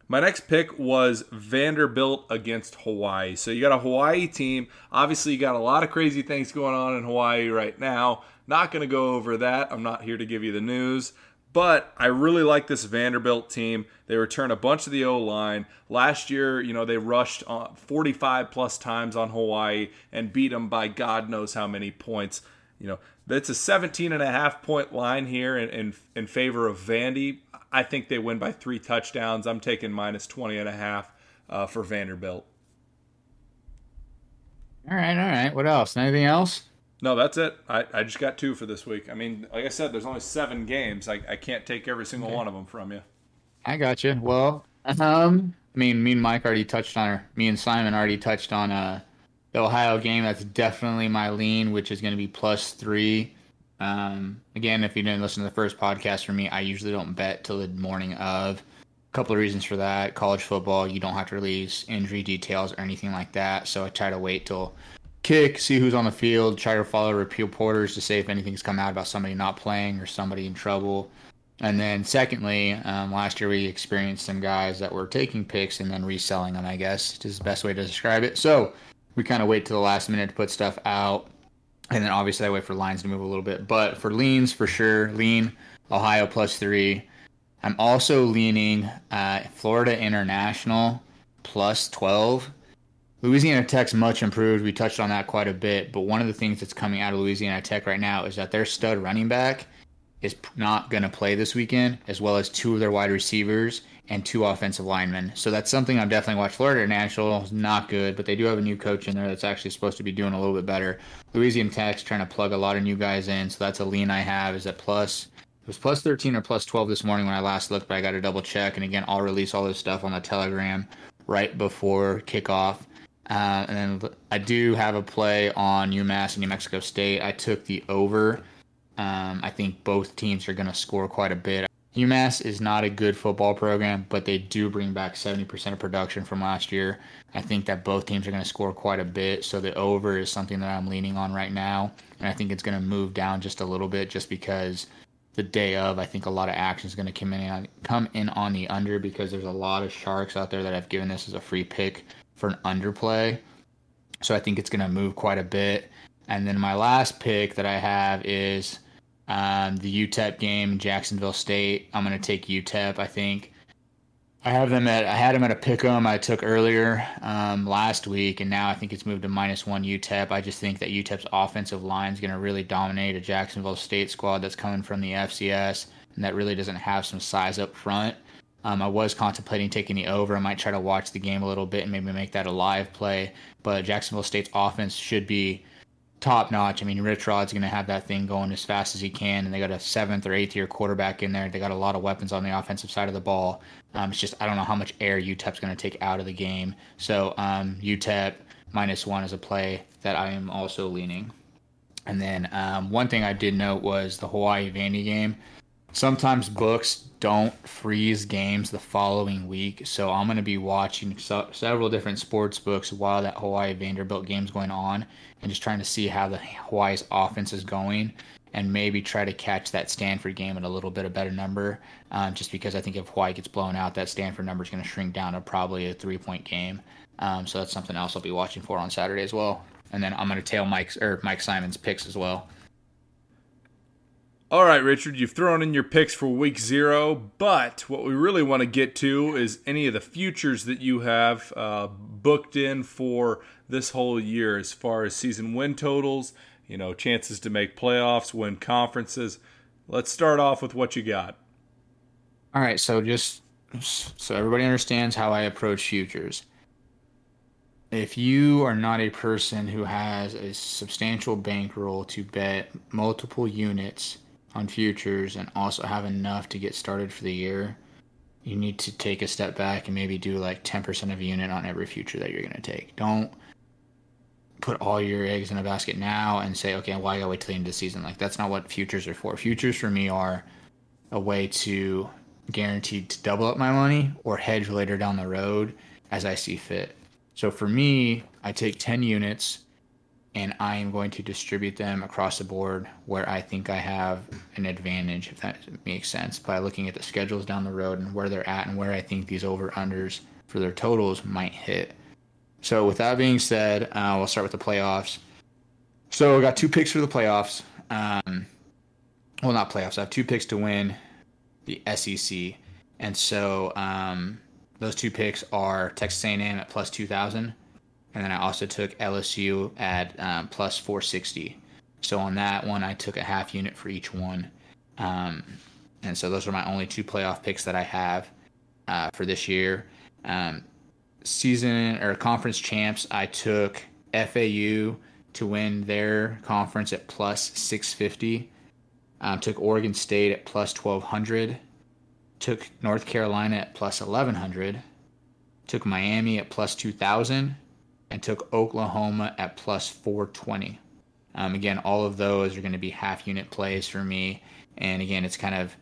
Speaker 1: My next pick was Vanderbilt against Hawaii. So you got a Hawaii team. Obviously, you got a lot of crazy things going on in Hawaii right now. Not going to go over that. I'm not here to give you the news. But I really like this Vanderbilt team. They return a bunch of the O line. Last year, you know, they rushed 45 plus times on Hawaii and beat them by God knows how many points. You know, it's a 17 and a half point line here in, in, in favor of Vandy. I think they win by three touchdowns. I'm taking minus 20 and a half uh, for Vanderbilt.
Speaker 3: All right, all right. What else? Anything else?
Speaker 1: No, that's it. I, I just got two for this week. I mean, like I said, there's only seven games. I, I can't take every single one of them from you.
Speaker 3: I got you. Well, um, I mean, me and Mike already touched on, or me and Simon already touched on uh, the Ohio game. That's definitely my lean, which is going to be plus three. Um, again, if you didn't listen to the first podcast for me, I usually don't bet till the morning of. A couple of reasons for that. College football, you don't have to release injury details or anything like that. So I try to wait till kick, see who's on the field, try to follow reporters to say if anything's come out about somebody not playing or somebody in trouble. And then, secondly, um, last year we experienced some guys that were taking picks and then reselling them, I guess, is the best way to describe it. So we kind of wait to the last minute to put stuff out. And then obviously I wait for lines to move a little bit. But for leans, for sure, lean Ohio plus three. I'm also leaning uh, Florida International plus 12. Louisiana Tech's much improved. We touched on that quite a bit. But one of the things that's coming out of Louisiana Tech right now is that their stud running back is not going to play this weekend, as well as two of their wide receivers and two offensive linemen. So that's something I'm definitely watching. Florida International is not good, but they do have a new coach in there that's actually supposed to be doing a little bit better. Louisiana Tech's trying to plug a lot of new guys in, so that's a lean I have. Is that plus it was plus 13 or plus 12 this morning when I last looked, but I got to double check. And again, I'll release all this stuff on the Telegram right before kickoff. Uh, and then I do have a play on UMass and New Mexico State. I took the over. Um, I think both teams are going to score quite a bit. UMass is not a good football program, but they do bring back 70% of production from last year. I think that both teams are going to score quite a bit. So the over is something that I'm leaning on right now. And I think it's going to move down just a little bit just because the day of, I think a lot of action is going to come in on, come in on the under because there's a lot of sharks out there that have given this as a free pick for an underplay. So I think it's going to move quite a bit. And then my last pick that I have is um, the UTEP game, Jacksonville State. I'm going to take UTEP. I think I have them at. I had them at a pick 'em I took earlier um, last week, and now I think it's moved to minus one UTEP. I just think that UTEP's offensive line is going to really dominate a Jacksonville State squad that's coming from the FCS and that really doesn't have some size up front. Um, I was contemplating taking the over. I might try to watch the game a little bit and maybe make that a live play. But Jacksonville State's offense should be top notch. I mean, Rich Rod's going to have that thing going as fast as he can, and they got a seventh or eighth year quarterback in there. They got a lot of weapons on the offensive side of the ball. Um, it's just I don't know how much air UTEP's going to take out of the game. So um, UTEP minus one is a play that I am also leaning. And then um, one thing I did note was the Hawaii Vandy game. Sometimes books don't freeze games the following week, so I'm going to be watching so- several different sports books while that Hawaii Vanderbilt game's going on and just trying to see how the Hawaii's offense is going and maybe try to catch that Stanford game at a little bit of better number. Um, just because I think if Hawaii gets blown out, that Stanford number is going to shrink down to probably a three point game. Um, so that's something else I'll be watching for on Saturday as well. And then I'm going to tail Mike's or Mike Simon's picks as well.
Speaker 1: All right, Richard, you've thrown in your picks for week zero, but what we really want to get to is any of the futures that you have uh, booked in for this whole year as far as season win totals, you know, chances to make playoffs, win conferences. Let's start off with what you got.
Speaker 3: All right, so just so everybody understands how I approach futures. If you are not a person who has a substantial bankroll to bet multiple units on futures and also have enough to get started for the year, you need to take a step back and maybe do like 10% of a unit on every future that you're going to take. Don't put all your eggs in a basket now and say, okay, well, I gotta wait till the end of the season. Like, that's not what futures are for. Futures for me are a way to guarantee to double up my money or hedge later down the road as I see fit. So for me, I take 10 units and I am going to distribute them across the board where I think I have an advantage, if that makes sense, by looking at the schedules down the road and where they're at and where I think these over unders for their totals might hit. So, with that being said, uh, we'll start with the playoffs. So, I got two picks for the playoffs. Um, well, not playoffs. I have two picks to win the SEC, and so um, those two picks are Texas A&M at plus two thousand and then I also took LSU at um, plus 460. So on that one, I took a half unit for each one. Um, and so those are my only two playoff picks that I have uh, for this year. Um, season or conference champs, I took FAU to win their conference at plus 650. Um, took Oregon State at plus 1200. Took North Carolina at plus 1100. Took Miami at plus 2000. And took Oklahoma at plus 420. Um, again, all of those are going to be half unit plays for me. And again, it's kind of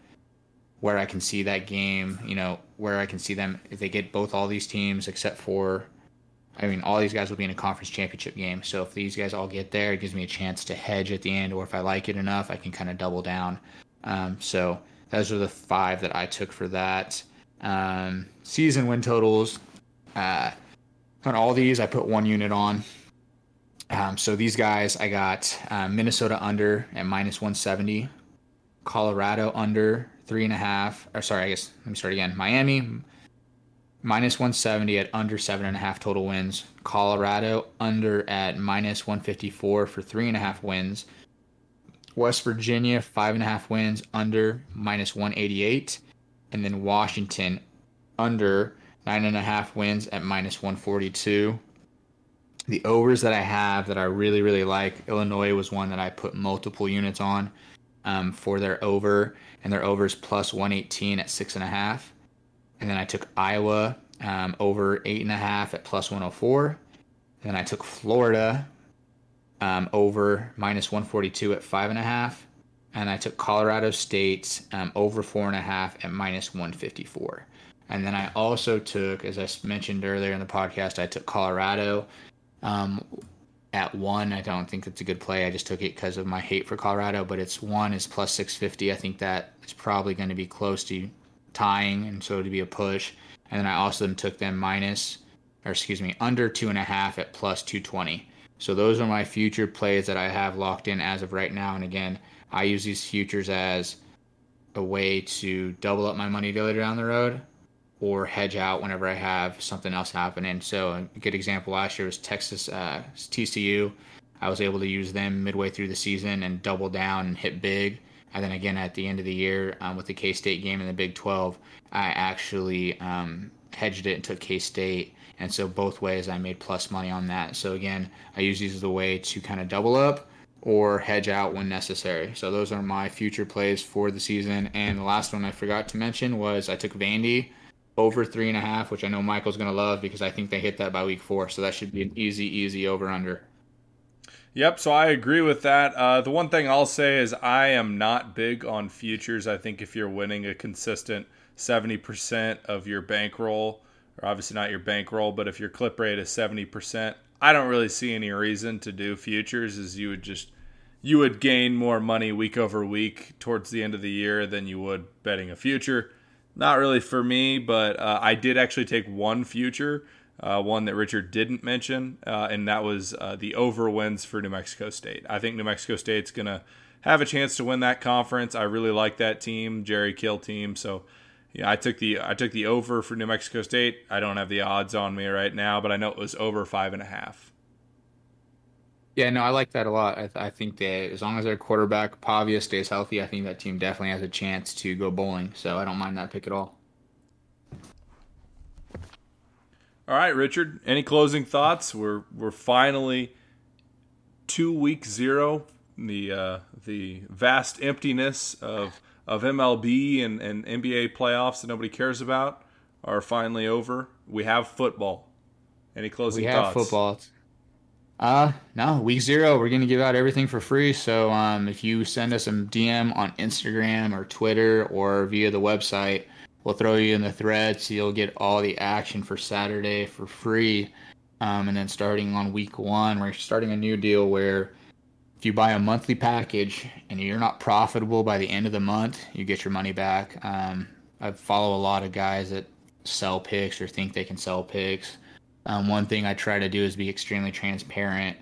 Speaker 3: where I can see that game, you know, where I can see them if they get both all these teams except for I mean, all these guys will be in a conference championship game. So if these guys all get there, it gives me a chance to hedge at the end, or if I like it enough, I can kind of double down. Um, so those are the five that I took for that. Um, season win totals. Uh, on all these, I put one unit on. Um, so these guys, I got uh, Minnesota under at minus 170, Colorado under three and a half. Or sorry, I guess let me start again. Miami minus 170 at under seven and a half total wins. Colorado under at minus 154 for three and a half wins. West Virginia five and a half wins under minus 188, and then Washington under nine and a half wins at minus 142. The overs that I have that I really really like, Illinois was one that I put multiple units on um, for their over, and their overs plus 118 at six and a half. And then I took Iowa um, over eight and a half at plus 104. Then I took Florida um, over minus 142 at five and a half. And I took Colorado State um, over four and a half at minus 154. And then I also took, as I mentioned earlier in the podcast, I took Colorado um, at one. I don't think it's a good play. I just took it because of my hate for Colorado, but it's one is plus 650. I think that is probably going to be close to tying, and so to be a push. And then I also took them minus, or excuse me, under two and a half at plus 220. So those are my future plays that I have locked in as of right now. And again, I use these futures as a way to double up my money later down the road or hedge out whenever I have something else happening. So a good example last year was Texas uh, TCU. I was able to use them midway through the season and double down and hit big. And then again at the end of the year um, with the K State game in the Big 12, I actually um, hedged it and took K State. And so both ways I made plus money on that. So again, I use these as a way to kind of double up or hedge out when necessary. So those are my future plays for the season. And the last one I forgot to mention was I took Vandy over three and a half, which I know Michael's going to love because I think they hit that by week four. So that should be an easy, easy over under.
Speaker 1: Yep, so I agree with that. Uh, the one thing I'll say is I am not big on futures. I think if you're winning a consistent 70% of your bankroll, or obviously not your bankroll, but if your clip rate is 70%, I don't really see any reason to do futures as you would just you would gain more money week over week towards the end of the year than you would betting a future. Not really for me, but uh, I did actually take one future, uh, one that Richard didn't mention, uh, and that was uh, the over wins for New Mexico State. I think New Mexico State's going to have a chance to win that conference. I really like that team, Jerry Kill team. So yeah, I took the I took the over for New Mexico State. I don't have the odds on me right now, but I know it was over five and a half.
Speaker 3: Yeah, no, I like that a lot. I, I think that as long as their quarterback Pavia stays healthy, I think that team definitely has a chance to go bowling. So I don't mind that pick at all.
Speaker 1: All right, Richard. Any closing thoughts? We're we're finally two week zero. The uh, the vast emptiness of of MLB and, and NBA playoffs that nobody cares about are finally over. We have football. Any closing
Speaker 3: we
Speaker 1: thoughts?
Speaker 3: have football. Uh, no, week zero, we're going to give out everything for free. So, um, if you send us a DM on Instagram or Twitter or via the website, we'll throw you in the thread so you'll get all the action for Saturday for free. Um, and then starting on week one, we're starting a new deal where if you buy a monthly package and you're not profitable by the end of the month, you get your money back. Um, I follow a lot of guys that sell picks or think they can sell picks. Um, one thing I try to do is be extremely transparent,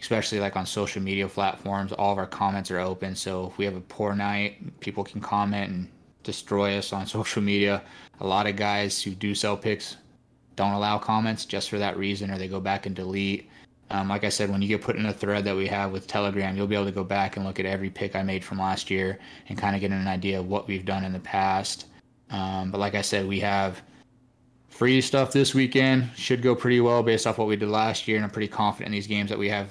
Speaker 3: especially like on social media platforms. All of our comments are open, so if we have a poor night, people can comment and destroy us on social media. A lot of guys who do sell picks don't allow comments just for that reason, or they go back and delete. Um, like I said, when you get put in a thread that we have with Telegram, you'll be able to go back and look at every pick I made from last year and kind of get an idea of what we've done in the past. Um, but like I said, we have free stuff this weekend. Should go pretty well based off what we did last year, and I'm pretty confident in these games that we have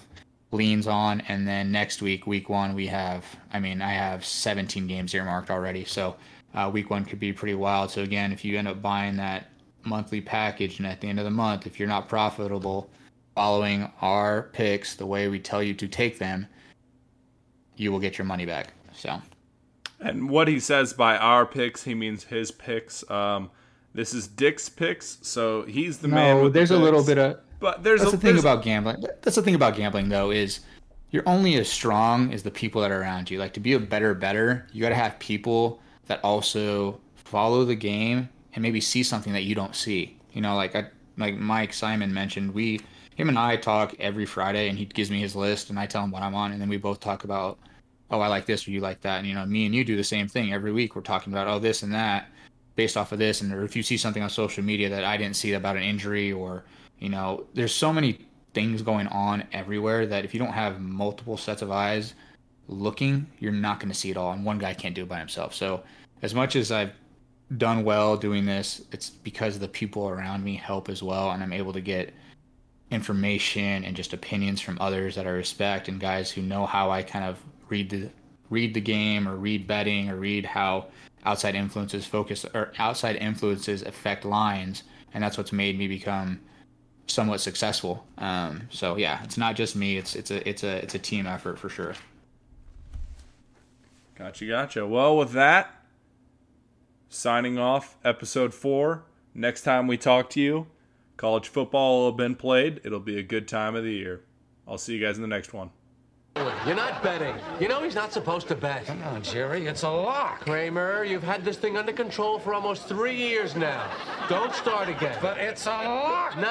Speaker 3: leans on, and then next week, week one, we have. I mean, I have 17 games earmarked already, so uh, week one could be pretty wild. So again, if you end up buying that monthly package, and at the end of the month, if you're not profitable, following our picks the way we tell you to take them, you will get your money back. So.
Speaker 1: And what he says by our picks, he means his picks. Um, this is Dick's picks, so he's the
Speaker 3: no,
Speaker 1: man. With
Speaker 3: there's
Speaker 1: the
Speaker 3: a little bit of.
Speaker 1: But there's
Speaker 3: That's
Speaker 1: a,
Speaker 3: the thing about gambling. That's the thing about gambling, though, is you're only as strong as the people that are around you. Like to be a better better, you got to have people that also follow the game and maybe see something that you don't see. You know, like I, like Mike Simon mentioned, we him and I talk every Friday, and he gives me his list, and I tell him what I'm on, and then we both talk about, oh, I like this or you like that, and you know, me and you do the same thing every week. We're talking about oh this and that based off of this, and or if you see something on social media that I didn't see about an injury or you know, there's so many things going on everywhere that if you don't have multiple sets of eyes looking, you're not going to see it all. And one guy can't do it by himself. So, as much as I've done well doing this, it's because the people around me help as well. And I'm able to get information and just opinions from others that I respect and guys who know how I kind of read the read the game or read betting or read how outside influences focus or outside influences affect lines and that's what's made me become somewhat successful. Um, so yeah, it's not just me. It's it's a it's a it's a team effort for sure.
Speaker 1: Gotcha, gotcha. Well, with that, signing off episode four. Next time we talk to you, college football will have been played. It'll be a good time of the year. I'll see you guys in the next one.
Speaker 5: You're not betting. You know he's not supposed to bet.
Speaker 6: Come on, Jerry, it's a lock.
Speaker 5: Kramer, you've had this thing under control for almost three years now. Don't start again.
Speaker 6: But it's a lock.
Speaker 5: No.